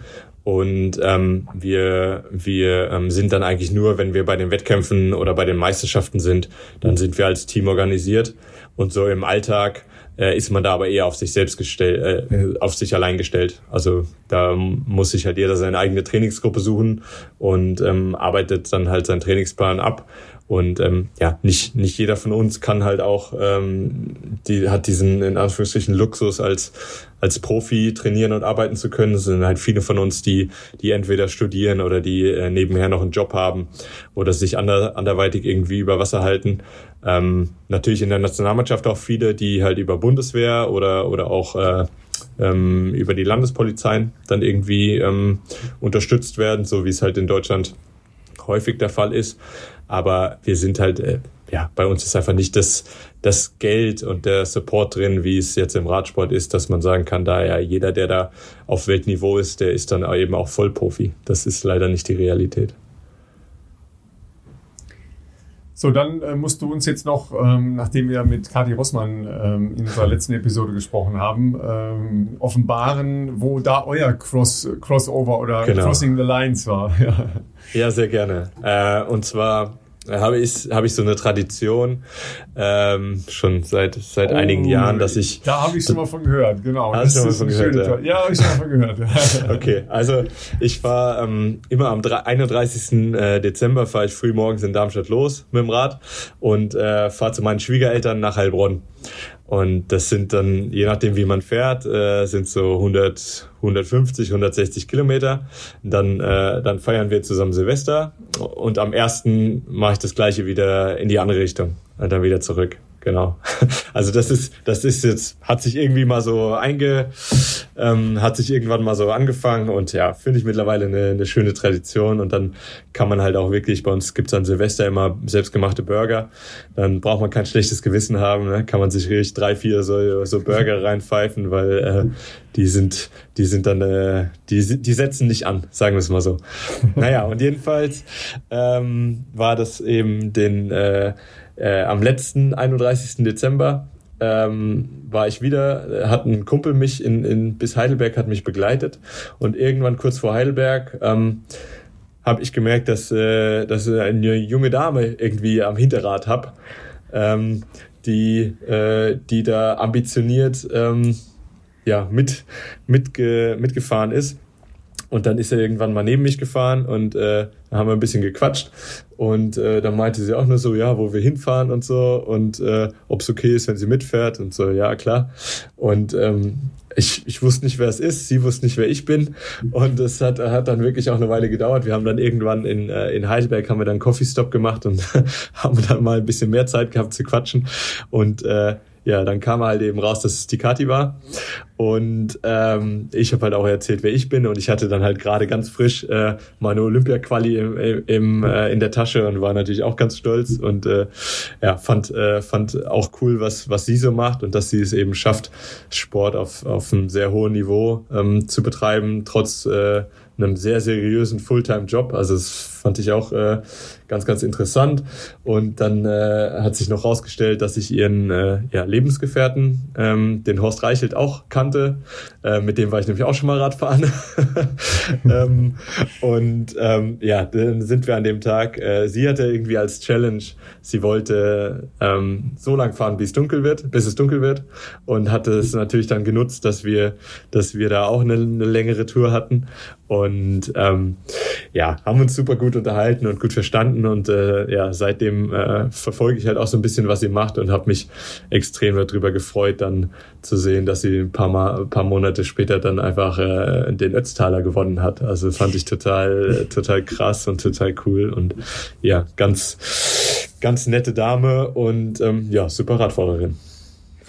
Und ähm, wir, wir ähm, sind dann eigentlich nur, wenn wir bei den Wettkämpfen oder bei den Meisterschaften sind, dann sind wir als Team organisiert. Und so im Alltag äh, ist man da aber eher auf sich selbst gestellt, äh, auf sich allein gestellt. Also da muss sich halt jeder seine eigene Trainingsgruppe suchen und ähm, arbeitet dann halt seinen Trainingsplan ab. Und ähm, ja, nicht, nicht jeder von uns kann halt auch, ähm, die hat diesen in Anführungsstrichen Luxus als, als Profi trainieren und arbeiten zu können. Es sind halt viele von uns, die, die entweder studieren oder die äh, nebenher noch einen Job haben oder sich ander, anderweitig irgendwie über Wasser halten. Ähm, natürlich in der Nationalmannschaft auch viele, die halt über Bundeswehr oder, oder auch äh, ähm, über die Landespolizeien dann irgendwie ähm, unterstützt werden, so wie es halt in Deutschland häufig der Fall ist. Aber wir sind halt, äh, ja, bei uns ist einfach nicht das, das Geld und der Support drin, wie es jetzt im Radsport ist, dass man sagen kann, da ja jeder, der da auf Weltniveau ist, der ist dann eben auch Vollprofi. Das ist leider nicht die Realität. So, dann äh, musst du uns jetzt noch, ähm, nachdem wir mit Kati Rossmann ähm, in unserer letzten Episode gesprochen haben, ähm, offenbaren, wo da euer Cross, Crossover oder genau. Crossing the Lines war. [LAUGHS] ja. sehr gerne. Äh, und zwar habe ich, habe ich so eine Tradition ähm, schon seit seit oh, einigen Jahren, dass ich. Da habe ich schon mal von gehört, genau. Hast du schon mal von gehört? Ja, ja habe ich schon mal von gehört. [LAUGHS] okay, also ich fahre ähm, immer am 31. Äh, Dezember fahre ich früh morgens in Darmstadt los mit dem Rad und äh, fahre zu meinen Schwiegereltern nach Heilbronn. Und das sind dann, je nachdem wie man fährt, äh, sind so 100, 150, 160 Kilometer. Dann, äh, dann feiern wir zusammen Silvester und am ersten mache ich das gleiche wieder in die andere Richtung und dann wieder zurück genau. [LAUGHS] Also das ist, das ist jetzt, hat sich irgendwie mal so einge, ähm, hat sich irgendwann mal so angefangen und ja, finde ich mittlerweile eine, eine schöne Tradition und dann kann man halt auch wirklich, bei uns gibt's an Silvester immer selbstgemachte Burger, dann braucht man kein schlechtes Gewissen haben, ne? kann man sich richtig drei, vier so, so Burger [LAUGHS] reinpfeifen, weil äh, die sind, die sind dann, äh, die, die setzen nicht an, sagen wir es mal so. [LAUGHS] naja, und jedenfalls ähm, war das eben den äh, äh, am letzten 31. Dezember ähm, war ich wieder, hat ein Kumpel mich in, in bis Heidelberg hat mich begleitet und irgendwann kurz vor Heidelberg ähm, habe ich gemerkt, dass äh, dass eine junge Dame irgendwie am Hinterrad hab, ähm, die äh, die da ambitioniert ähm, ja mit mitge, mitgefahren ist und dann ist er irgendwann mal neben mich gefahren und äh, haben wir ein bisschen gequatscht. Und äh, dann meinte sie auch nur so, ja, wo wir hinfahren und so und äh, ob es okay ist, wenn sie mitfährt und so, ja, klar. Und ähm, ich, ich wusste nicht, wer es ist, sie wusste nicht, wer ich bin. Und es hat, hat dann wirklich auch eine Weile gedauert. Wir haben dann irgendwann in, äh, in Heidelberg haben wir dann Coffee Stop gemacht und [LAUGHS] haben dann mal ein bisschen mehr Zeit gehabt zu quatschen. Und äh, ja, dann kam halt eben raus, dass es die Kati war. Und ähm, ich habe halt auch erzählt, wer ich bin. Und ich hatte dann halt gerade ganz frisch äh, meine Olympia-Quali im, im, äh, in der Tasche und war natürlich auch ganz stolz und äh, ja, fand, äh, fand auch cool, was, was sie so macht und dass sie es eben schafft, Sport auf, auf einem sehr hohen Niveau ähm, zu betreiben, trotz äh, einem sehr seriösen Fulltime-Job. Also das fand ich auch äh, ganz, ganz interessant. Und dann äh, hat sich noch rausgestellt, dass ich ihren äh, ja, Lebensgefährten, ähm, den Horst Reichelt, auch kannte. Äh, mit dem war ich nämlich auch schon mal Radfahren. [LAUGHS] ähm, und ähm, ja, dann sind wir an dem Tag. Äh, sie hatte irgendwie als Challenge, sie wollte ähm, so lang fahren, bis es dunkel wird, bis es dunkel wird. Und hatte es natürlich dann genutzt, dass wir, dass wir da auch eine, eine längere Tour hatten. Und ähm, ja, haben uns super gut unterhalten und gut verstanden. Und äh, ja, seitdem äh, verfolge ich halt auch so ein bisschen, was sie macht und habe mich extrem darüber gefreut, dann zu sehen, dass sie ein paar, Mal, paar Monate später dann einfach äh, den Ötztaler gewonnen hat. Also fand ich total, total krass und total cool. Und ja, ganz, ganz nette Dame und ähm, ja, super Radfahrerin.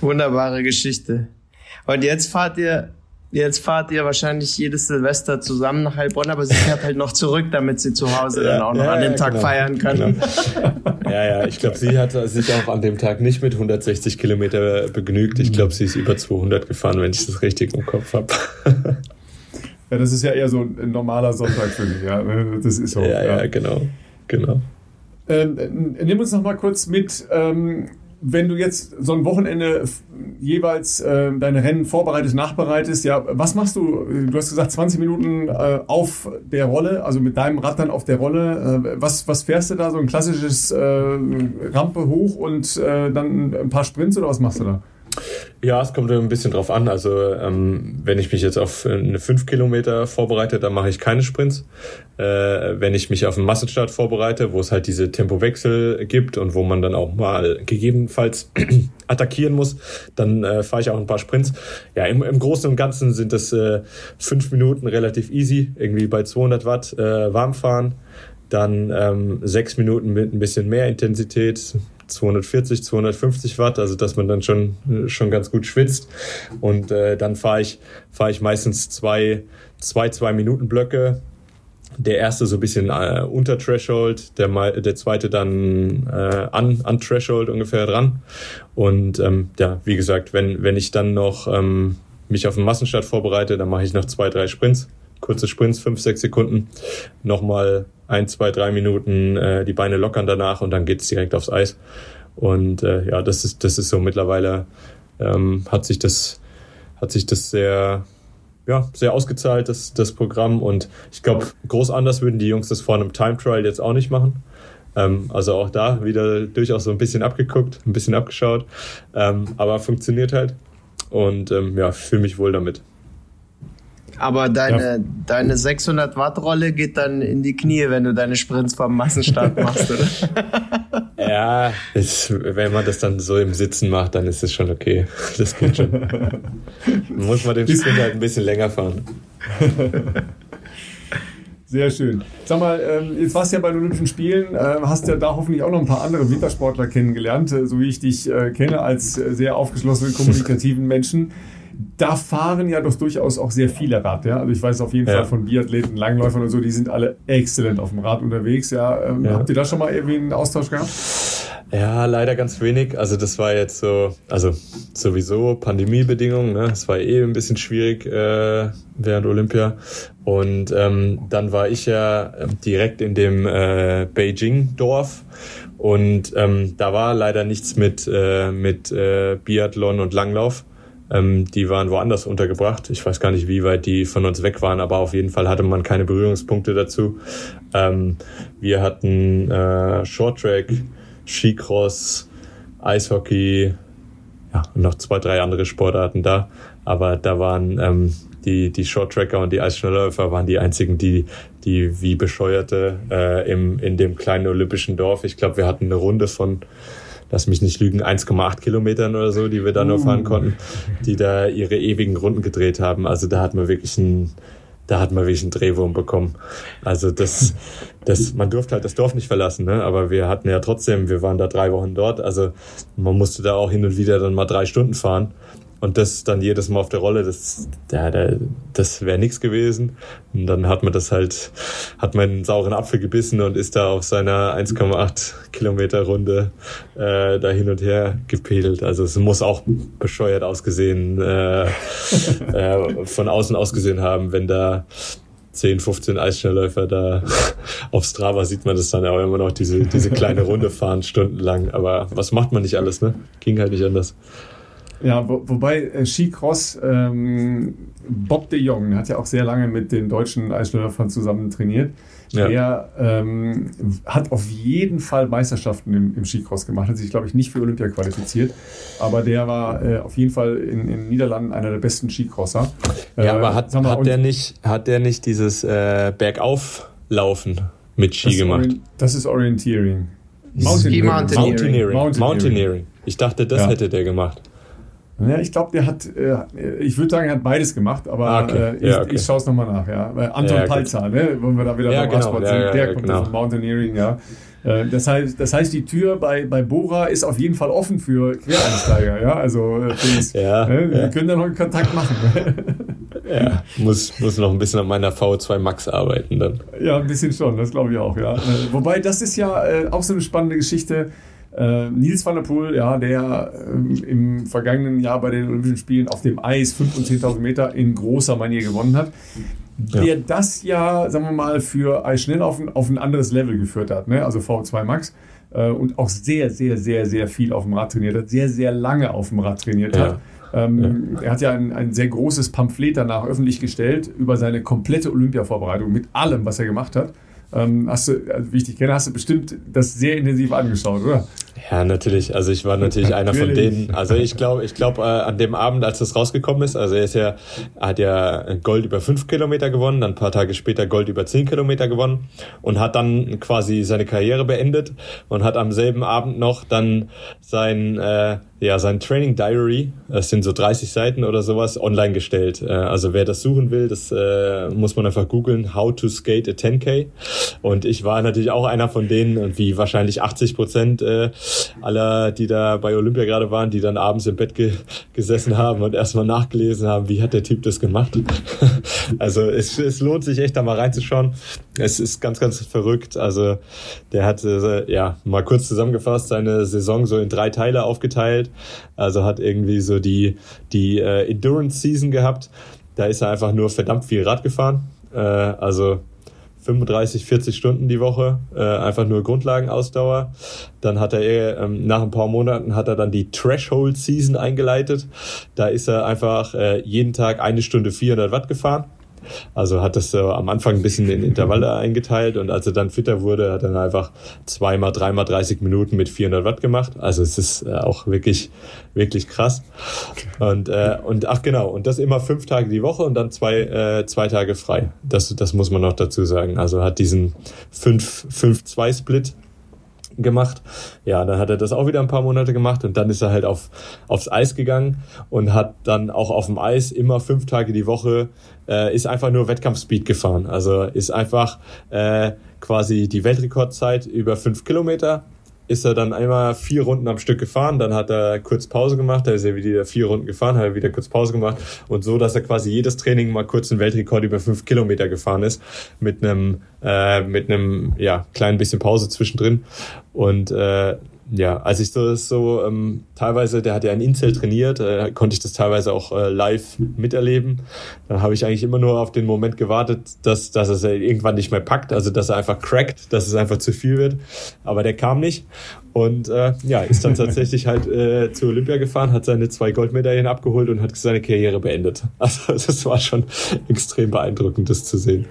Wunderbare Geschichte. Und jetzt fahrt ihr Jetzt fahrt ihr wahrscheinlich jedes Silvester zusammen nach Heilbronn, aber sie fährt halt noch zurück, damit sie zu Hause ja, dann auch noch ja, an dem ja, Tag genau, feiern kann. Genau. [LAUGHS] Ja, ja, ich glaube, sie hat sich auch an dem Tag nicht mit 160 Kilometer begnügt. Ich glaube, sie ist über 200 gefahren, wenn ich das richtig im Kopf habe. Ja, das ist ja eher so ein normaler Sonntag für mich. Ja, das ist so. Ja, ja, genau, genau. Ähm, nimm uns noch mal kurz mit. Ähm, wenn du jetzt so ein Wochenende jeweils äh, deine Rennen vorbereitest, nachbereitest, ja, was machst du? Du hast gesagt 20 Minuten äh, auf der Rolle, also mit deinem Rad dann auf der Rolle. Äh, was, was fährst du da? So ein klassisches äh, Rampe hoch und äh, dann ein paar Sprints oder was machst du da? Ja, es kommt ein bisschen drauf an. Also ähm, wenn ich mich jetzt auf eine 5 Kilometer vorbereite, dann mache ich keine Sprints. Äh, wenn ich mich auf einen Massenstart vorbereite, wo es halt diese Tempowechsel gibt und wo man dann auch mal gegebenenfalls [CLEARS THROAT] attackieren muss, dann äh, fahre ich auch ein paar Sprints. Ja, im, im Großen und Ganzen sind das äh, fünf Minuten relativ easy, irgendwie bei 200 Watt äh, warm fahren. Dann ähm, Minuten mit ein bisschen mehr Intensität, 240, 250 Watt, also dass man dann schon, schon ganz gut schwitzt. Und äh, dann fahre ich, fahre ich meistens zwei, zwei, zwei Minuten Blöcke. Der erste so ein bisschen äh, unter Threshold, der, der zweite dann äh, an, an Threshold ungefähr dran. Und ähm, ja, wie gesagt, wenn, wenn ich dann noch ähm, mich auf den Massenstart vorbereite, dann mache ich noch zwei, drei Sprints kurze Sprints, fünf, sechs Sekunden, nochmal ein, zwei, drei Minuten äh, die Beine lockern danach und dann geht's direkt aufs Eis. Und äh, ja, das ist, das ist so mittlerweile ähm, hat sich das, hat sich das sehr, ja, sehr ausgezahlt, das, das Programm. Und ich glaube, groß anders würden die Jungs das vor einem Time Trial jetzt auch nicht machen. Ähm, also auch da wieder durchaus so ein bisschen abgeguckt, ein bisschen abgeschaut. Ähm, aber funktioniert halt. Und ähm, ja, fühle mich wohl damit. Aber deine, ja. deine 600 Watt Rolle geht dann in die Knie, wenn du deine Sprints vom Massenstart [LAUGHS] machst, oder? ja, ist, wenn man das dann so im Sitzen macht, dann ist es schon okay. Das geht schon. [LAUGHS] Muss man den Sprint halt ein bisschen länger fahren. [LAUGHS] Sehr schön. Sag mal, ähm, jetzt warst du ja bei den Olympischen Spielen, äh, hast ja da hoffentlich auch noch ein paar andere Wintersportler kennengelernt, äh, so wie ich dich äh, kenne als sehr aufgeschlossenen, kommunikativen Menschen da fahren ja doch durchaus auch sehr viele Rad. Ja? Also ich weiß auf jeden ja. Fall von Biathleten, Langläufern und so, die sind alle exzellent auf dem Rad unterwegs. Ja? Ähm, ja. Habt ihr da schon mal irgendwie einen Austausch gehabt? Ja, leider ganz wenig. Also das war jetzt so, also sowieso Pandemiebedingungen. Ne? Es war eh ein bisschen schwierig äh, während Olympia. Und ähm, dann war ich ja ähm, direkt in dem äh, Beijing-Dorf. Und ähm, da war leider nichts mit, äh, mit äh, Biathlon und Langlauf. Ähm, die waren woanders untergebracht. Ich weiß gar nicht, wie weit die von uns weg waren, aber auf jeden Fall hatte man keine Berührungspunkte dazu. Ähm, wir hatten äh, Shorttrack, Skicross, Eishockey, ja, und noch zwei, drei andere Sportarten da. Aber da waren ähm, die, die Shorttracker und die Eisschnellläufer waren die einzigen, die, die wie Bescheuerte äh, im, in dem kleinen olympischen Dorf. Ich glaube, wir hatten eine Runde von lass mich nicht lügen, 1,8 Kilometern oder so, die wir da nur fahren uh. konnten, die da ihre ewigen Runden gedreht haben. Also da hat man wirklich einen, da hat man wirklich einen Drehwurm bekommen. Also das, das, man durfte halt das Dorf nicht verlassen, ne? aber wir hatten ja trotzdem, wir waren da drei Wochen dort, also man musste da auch hin und wieder dann mal drei Stunden fahren. Und das dann jedes Mal auf der Rolle, das, ja, das wäre nichts gewesen. Und dann hat man das halt, hat man einen sauren Apfel gebissen und ist da auf seiner 1,8 Kilometer Runde äh, da hin und her gepedelt. Also es muss auch bescheuert ausgesehen, äh, äh, von außen ausgesehen haben, wenn da 10, 15 Eisschnellläufer da [LAUGHS] auf Strava sieht man das dann auch immer noch, diese, diese kleine Runde fahren, stundenlang. Aber was macht man nicht alles, ne? Ging halt nicht anders. Ja, wo, wobei äh, Skicross, ähm, Bob de Jong hat ja auch sehr lange mit den deutschen Eisschnellläufern zusammen trainiert. Ja. Der ähm, hat auf jeden Fall Meisterschaften im, im Skicross gemacht, hat sich, glaube ich, nicht für Olympia qualifiziert, aber der war äh, auf jeden Fall in, den Niederlanden einer der besten Skicrosser. Ja, äh, aber hat, mal, hat, der nicht, hat der nicht dieses äh, Bergauflaufen mit Ski gemacht? das ist Orientiering. Mountaineering. Mountaineering. Mountaineering. Mountaineering. Ich dachte, das ja. hätte der gemacht. Ja, ich glaube, der hat, äh, ich würde sagen, er hat beides gemacht, aber ah, okay. äh, ich, ja, okay. ich schaue es nochmal nach. Ja. Anton ja, Palzer, ne, wenn wir da wieder ja, beim genau. Radsport sind, der kommt genau. von Mountaineering, ja. Äh, das heißt, das heißt, die Tür bei, bei Bora ist auf jeden Fall offen für Quereinsteiger, ja. Also äh, ja, ne? wir können da noch einen Kontakt machen. [LAUGHS] ja, muss, muss noch ein bisschen an meiner V2 Max arbeiten dann. Ja, ein bisschen schon, das glaube ich auch, ja. Äh, wobei, das ist ja äh, auch so eine spannende Geschichte äh, Nils van der Poel, ja, der äh, im vergangenen Jahr bei den Olympischen Spielen auf dem Eis 5.000 und 10.000 Meter in großer Manier gewonnen hat. der ja. das ja, sagen wir mal, für Eisschnelllaufen auf ein anderes Level geführt hat, ne? also V2 Max äh, und auch sehr, sehr, sehr, sehr viel auf dem Rad trainiert hat, sehr, sehr lange auf dem Rad trainiert ja. hat. Ähm, ja. Er hat ja ein, ein, sehr großes Pamphlet danach öffentlich gestellt über seine komplette Olympia-Vorbereitung mit allem, was er gemacht hat. Ähm, hast du, also wie ich dich kenne, hast du bestimmt das sehr intensiv angeschaut, oder? Ja, natürlich. Also ich war natürlich einer von denen. Also ich glaube, ich glaube, äh, an dem Abend, als das rausgekommen ist, also er ist ja, hat ja Gold über fünf Kilometer gewonnen, dann ein paar Tage später Gold über zehn Kilometer gewonnen und hat dann quasi seine Karriere beendet und hat am selben Abend noch dann sein äh, ja, sein Training Diary, das sind so 30 Seiten oder sowas, online gestellt. Äh, also wer das suchen will, das äh, muss man einfach googeln, How to Skate a 10K. Und ich war natürlich auch einer von denen, und wie wahrscheinlich 80 Prozent äh, aller, die da bei Olympia gerade waren, die dann abends im Bett ge gesessen haben und erstmal nachgelesen haben, wie hat der Typ das gemacht. [LAUGHS] also es, es lohnt sich echt da mal reinzuschauen. Es ist ganz, ganz verrückt. Also der hat, äh, ja, mal kurz zusammengefasst, seine Saison so in drei Teile aufgeteilt also hat irgendwie so die, die äh, Endurance Season gehabt. Da ist er einfach nur verdammt viel Rad gefahren. Äh, also 35, 40 Stunden die Woche, äh, einfach nur Grundlagenausdauer. Dann hat er ähm, nach ein paar Monaten hat er dann die Threshold Season eingeleitet. Da ist er einfach äh, jeden Tag eine Stunde 400 Watt gefahren. Also hat das so am Anfang ein bisschen in Intervalle eingeteilt und als er dann fitter wurde, hat er dann einfach zweimal, dreimal 30 Minuten mit 400 Watt gemacht. Also es ist äh, auch wirklich, wirklich krass. Und, äh, und ach genau, und das immer fünf Tage die Woche und dann zwei, äh, zwei Tage frei. Das, das muss man noch dazu sagen. Also hat diesen 5-2-Split gemacht. Ja, dann hat er das auch wieder ein paar Monate gemacht und dann ist er halt auf, aufs Eis gegangen und hat dann auch auf dem Eis immer fünf Tage die Woche, äh, ist einfach nur Wettkampfspeed gefahren. Also ist einfach äh, quasi die Weltrekordzeit über fünf Kilometer ist er dann einmal vier Runden am Stück gefahren, dann hat er kurz Pause gemacht, da ist er wieder vier Runden gefahren, hat er wieder kurz Pause gemacht und so, dass er quasi jedes Training mal kurz einen Weltrekord über fünf Kilometer gefahren ist mit einem äh, mit einem ja kleinen bisschen Pause zwischendrin. Und äh, ja, als ich das so ähm, teilweise, der hat ja ein Incel trainiert, äh, konnte ich das teilweise auch äh, live miterleben. Da habe ich eigentlich immer nur auf den Moment gewartet, dass, dass es irgendwann nicht mehr packt, also dass er einfach crackt, dass es einfach zu viel wird. Aber der kam nicht. Und äh, ja, ist dann [LAUGHS] tatsächlich halt äh, zu Olympia gefahren, hat seine zwei Goldmedaillen abgeholt und hat seine Karriere beendet. [LAUGHS] Also das war schon extrem beeindruckend, das zu sehen.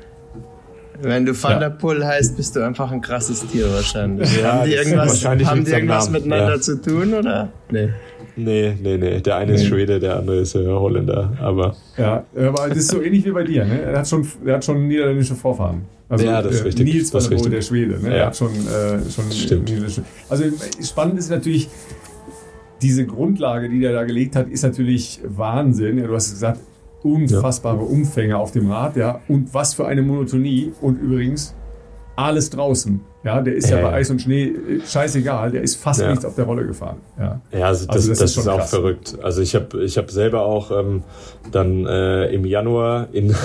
Wenn du Van der Poel heißt, bist du einfach ein krasses Tier wahrscheinlich. Ja, haben die irgendwas, haben die irgendwas miteinander ja. zu tun, oder? Nee. Nee, nee, nee. Der eine nee. ist Schwede, der andere ist äh, Holländer. Aber. Ja, aber das ist so ähnlich wie bei dir, ne? Er hat schon, er hat schon niederländische Vorfahren. Also, ja, das ist richtig. Nils war wohl der Schwede, ne? Ja. Er hat schon, äh, schon Stimmt. Also spannend ist natürlich, diese Grundlage, die der da gelegt hat, ist natürlich Wahnsinn. Ja, du hast gesagt, unfassbare ja. Umfänge auf dem Rad, ja, und was für eine Monotonie und übrigens alles draußen. Ja, der ist äh. ja bei Eis und Schnee äh, scheißegal, der ist fast ja. nichts auf der Rolle gefahren. Ja, ja also das, also das, das ist, ist, auch krass. verrückt. Also ich habe ich hab selber auch ähm, dann äh, im Januar in,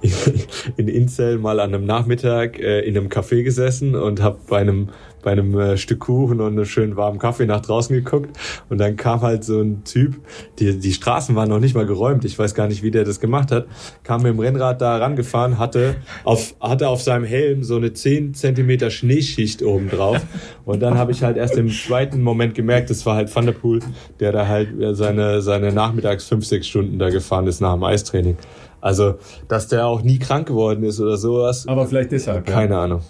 in, [LAUGHS] in Inzell mal an einem Nachmittag äh, in einem Café gesessen und habe bei einem bei einem äh, Stück Kuchen und einem schönen warmen Kaffee nach draußen geguckt und dann kam halt so ein Typ, die, die Straßen waren noch nicht mal geräumt, ich weiß gar nicht, wie der das gemacht hat, kam mit dem Rennrad da rangefahren, hatte auf, hatte auf seinem Helm so eine 10 Zentimeter Schneeschicht oben drauf und dann habe ich halt erst im zweiten Moment gemerkt, das war halt Van der Poel, der da halt seine, seine nachmittags fünf, sechs Stunden da gefahren ist nach dem Eistraining. Also, dass der auch nie krank geworden ist oder sowas. Aber vielleicht deshalb. Keine ja. Ahnung.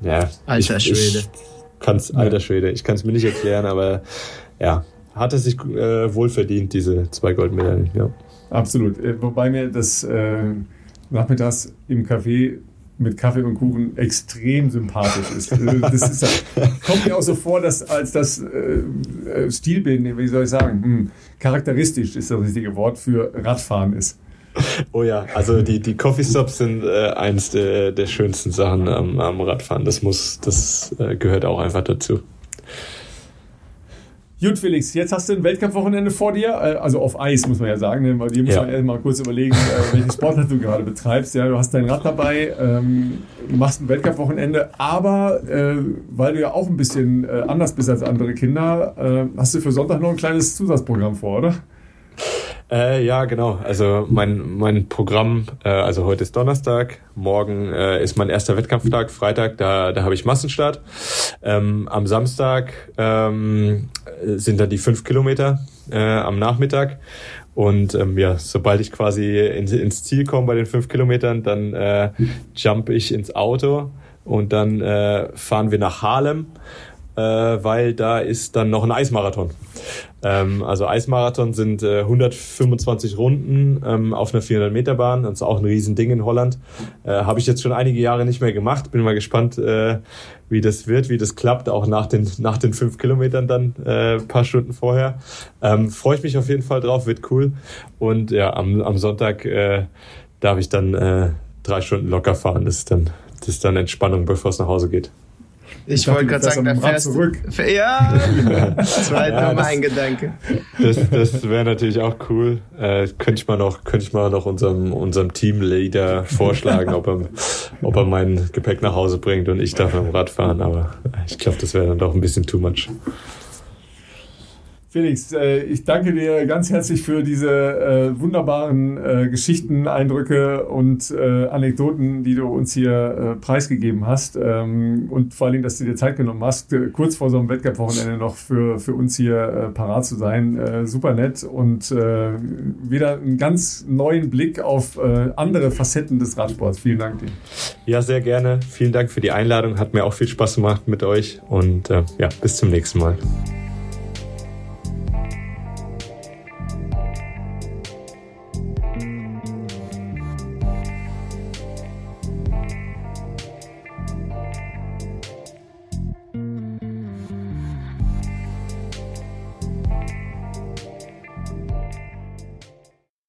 Ja. Alter ich, Schwede. Ich, kann's, ja. alter Schwede, ich kann es mir nicht erklären, aber ja, hat er sich äh, wohl verdient, diese zwei Goldmedaillen. Ja. Absolut. Äh, wobei mir das äh, nachmittags im Café mit Kaffee und Kuchen extrem sympathisch ist. Also das ist, kommt mir auch so vor, dass als das äh, äh Stilbild, wie soll ich sagen, hm, charakteristisch ist das richtige Wort für Radfahren ist. [LAUGHS] Oh ja, also die, die Coffeestops sind äh, eins der, der schönsten Sachen am, am Radfahren. Das muss, das äh, gehört auch einfach dazu. Gut, Felix, jetzt hast du ein Weltcup-Wochenende vor dir, äh, also auf Eis, muss man ja sagen, ne? weil dir muss ja. man erst mal kurz überlegen, äh, welchen Sportler du gerade betreibst. Ja, du hast dein Rad dabei, ähm, machst ein Weltcup-Wochenende, aber äh, weil du ja auch ein bisschen äh, anders bist als andere Kinder, äh, hast du für Sonntag noch ein kleines Zusatzprogramm vor, oder? Äh, ja, genau. Also mein, mein Programm, äh, also heute ist Donnerstag, morgen äh, ist mein erster Wettkampftag, Freitag, da, da habe ich Massenstart. Ähm, am Samstag ähm, sind dann die fünf Kilometer äh, am Nachmittag. Und ähm, ja, sobald ich quasi ins, ins Ziel komme bei den fünf Kilometern, dann äh, jump ich ins Auto und dann äh, fahren wir nach Harlem weil da ist dann noch ein Eismarathon. Ähm, also Eismarathon sind äh, 125 Runden ähm, auf einer 400 Meter Bahn. Das ist auch ein Riesending in Holland. Äh, Habe ich jetzt schon einige Jahre nicht mehr gemacht. Bin mal gespannt, äh, wie das wird, wie das klappt, auch nach den nach den fünf Kilometern dann äh, paar Stunden vorher. Ähm, Freue ich mich auf jeden Fall drauf, wird cool. Und ja, am, am Sonntag äh, darf ich dann äh, drei Stunden locker fahren. Das ist dann das ist dann Entspannung, bevor es nach Hause geht. Ich, wollte gerade sagen, da fährst zurück. [LAUGHS] Ja, das war halt ja, nur mein Gedanke. Das, das wäre natürlich auch cool. Äh, könnte ich mal noch, könnte ich mal noch unserem, unserem Teamleader vorschlagen, ob er, ob er mein Gepäck nach Hause bringt und ich darf mit dem Rad fahren. Aber ich glaube, das wäre dann doch ein bisschen too much. Felix, äh, ich danke dir ganz herzlich für diese äh, wunderbaren äh, Geschichten, Eindrücke und Anekdoten, die du uns hier preisgegeben hast. Ähm, und vor Dingen, dass du dir Zeit genommen hast, kurz vor so einem Wettkampfwochenende noch für, für uns hier parat zu sein. super nett und wieder einen ganz neuen Blick auf andere Facetten des Radsports. Vielen Dank dir. Ja, sehr gerne. Vielen Dank für die Einladung. Hat mir auch viel Spaß gemacht mit euch und ja, bis zum nächsten Mal.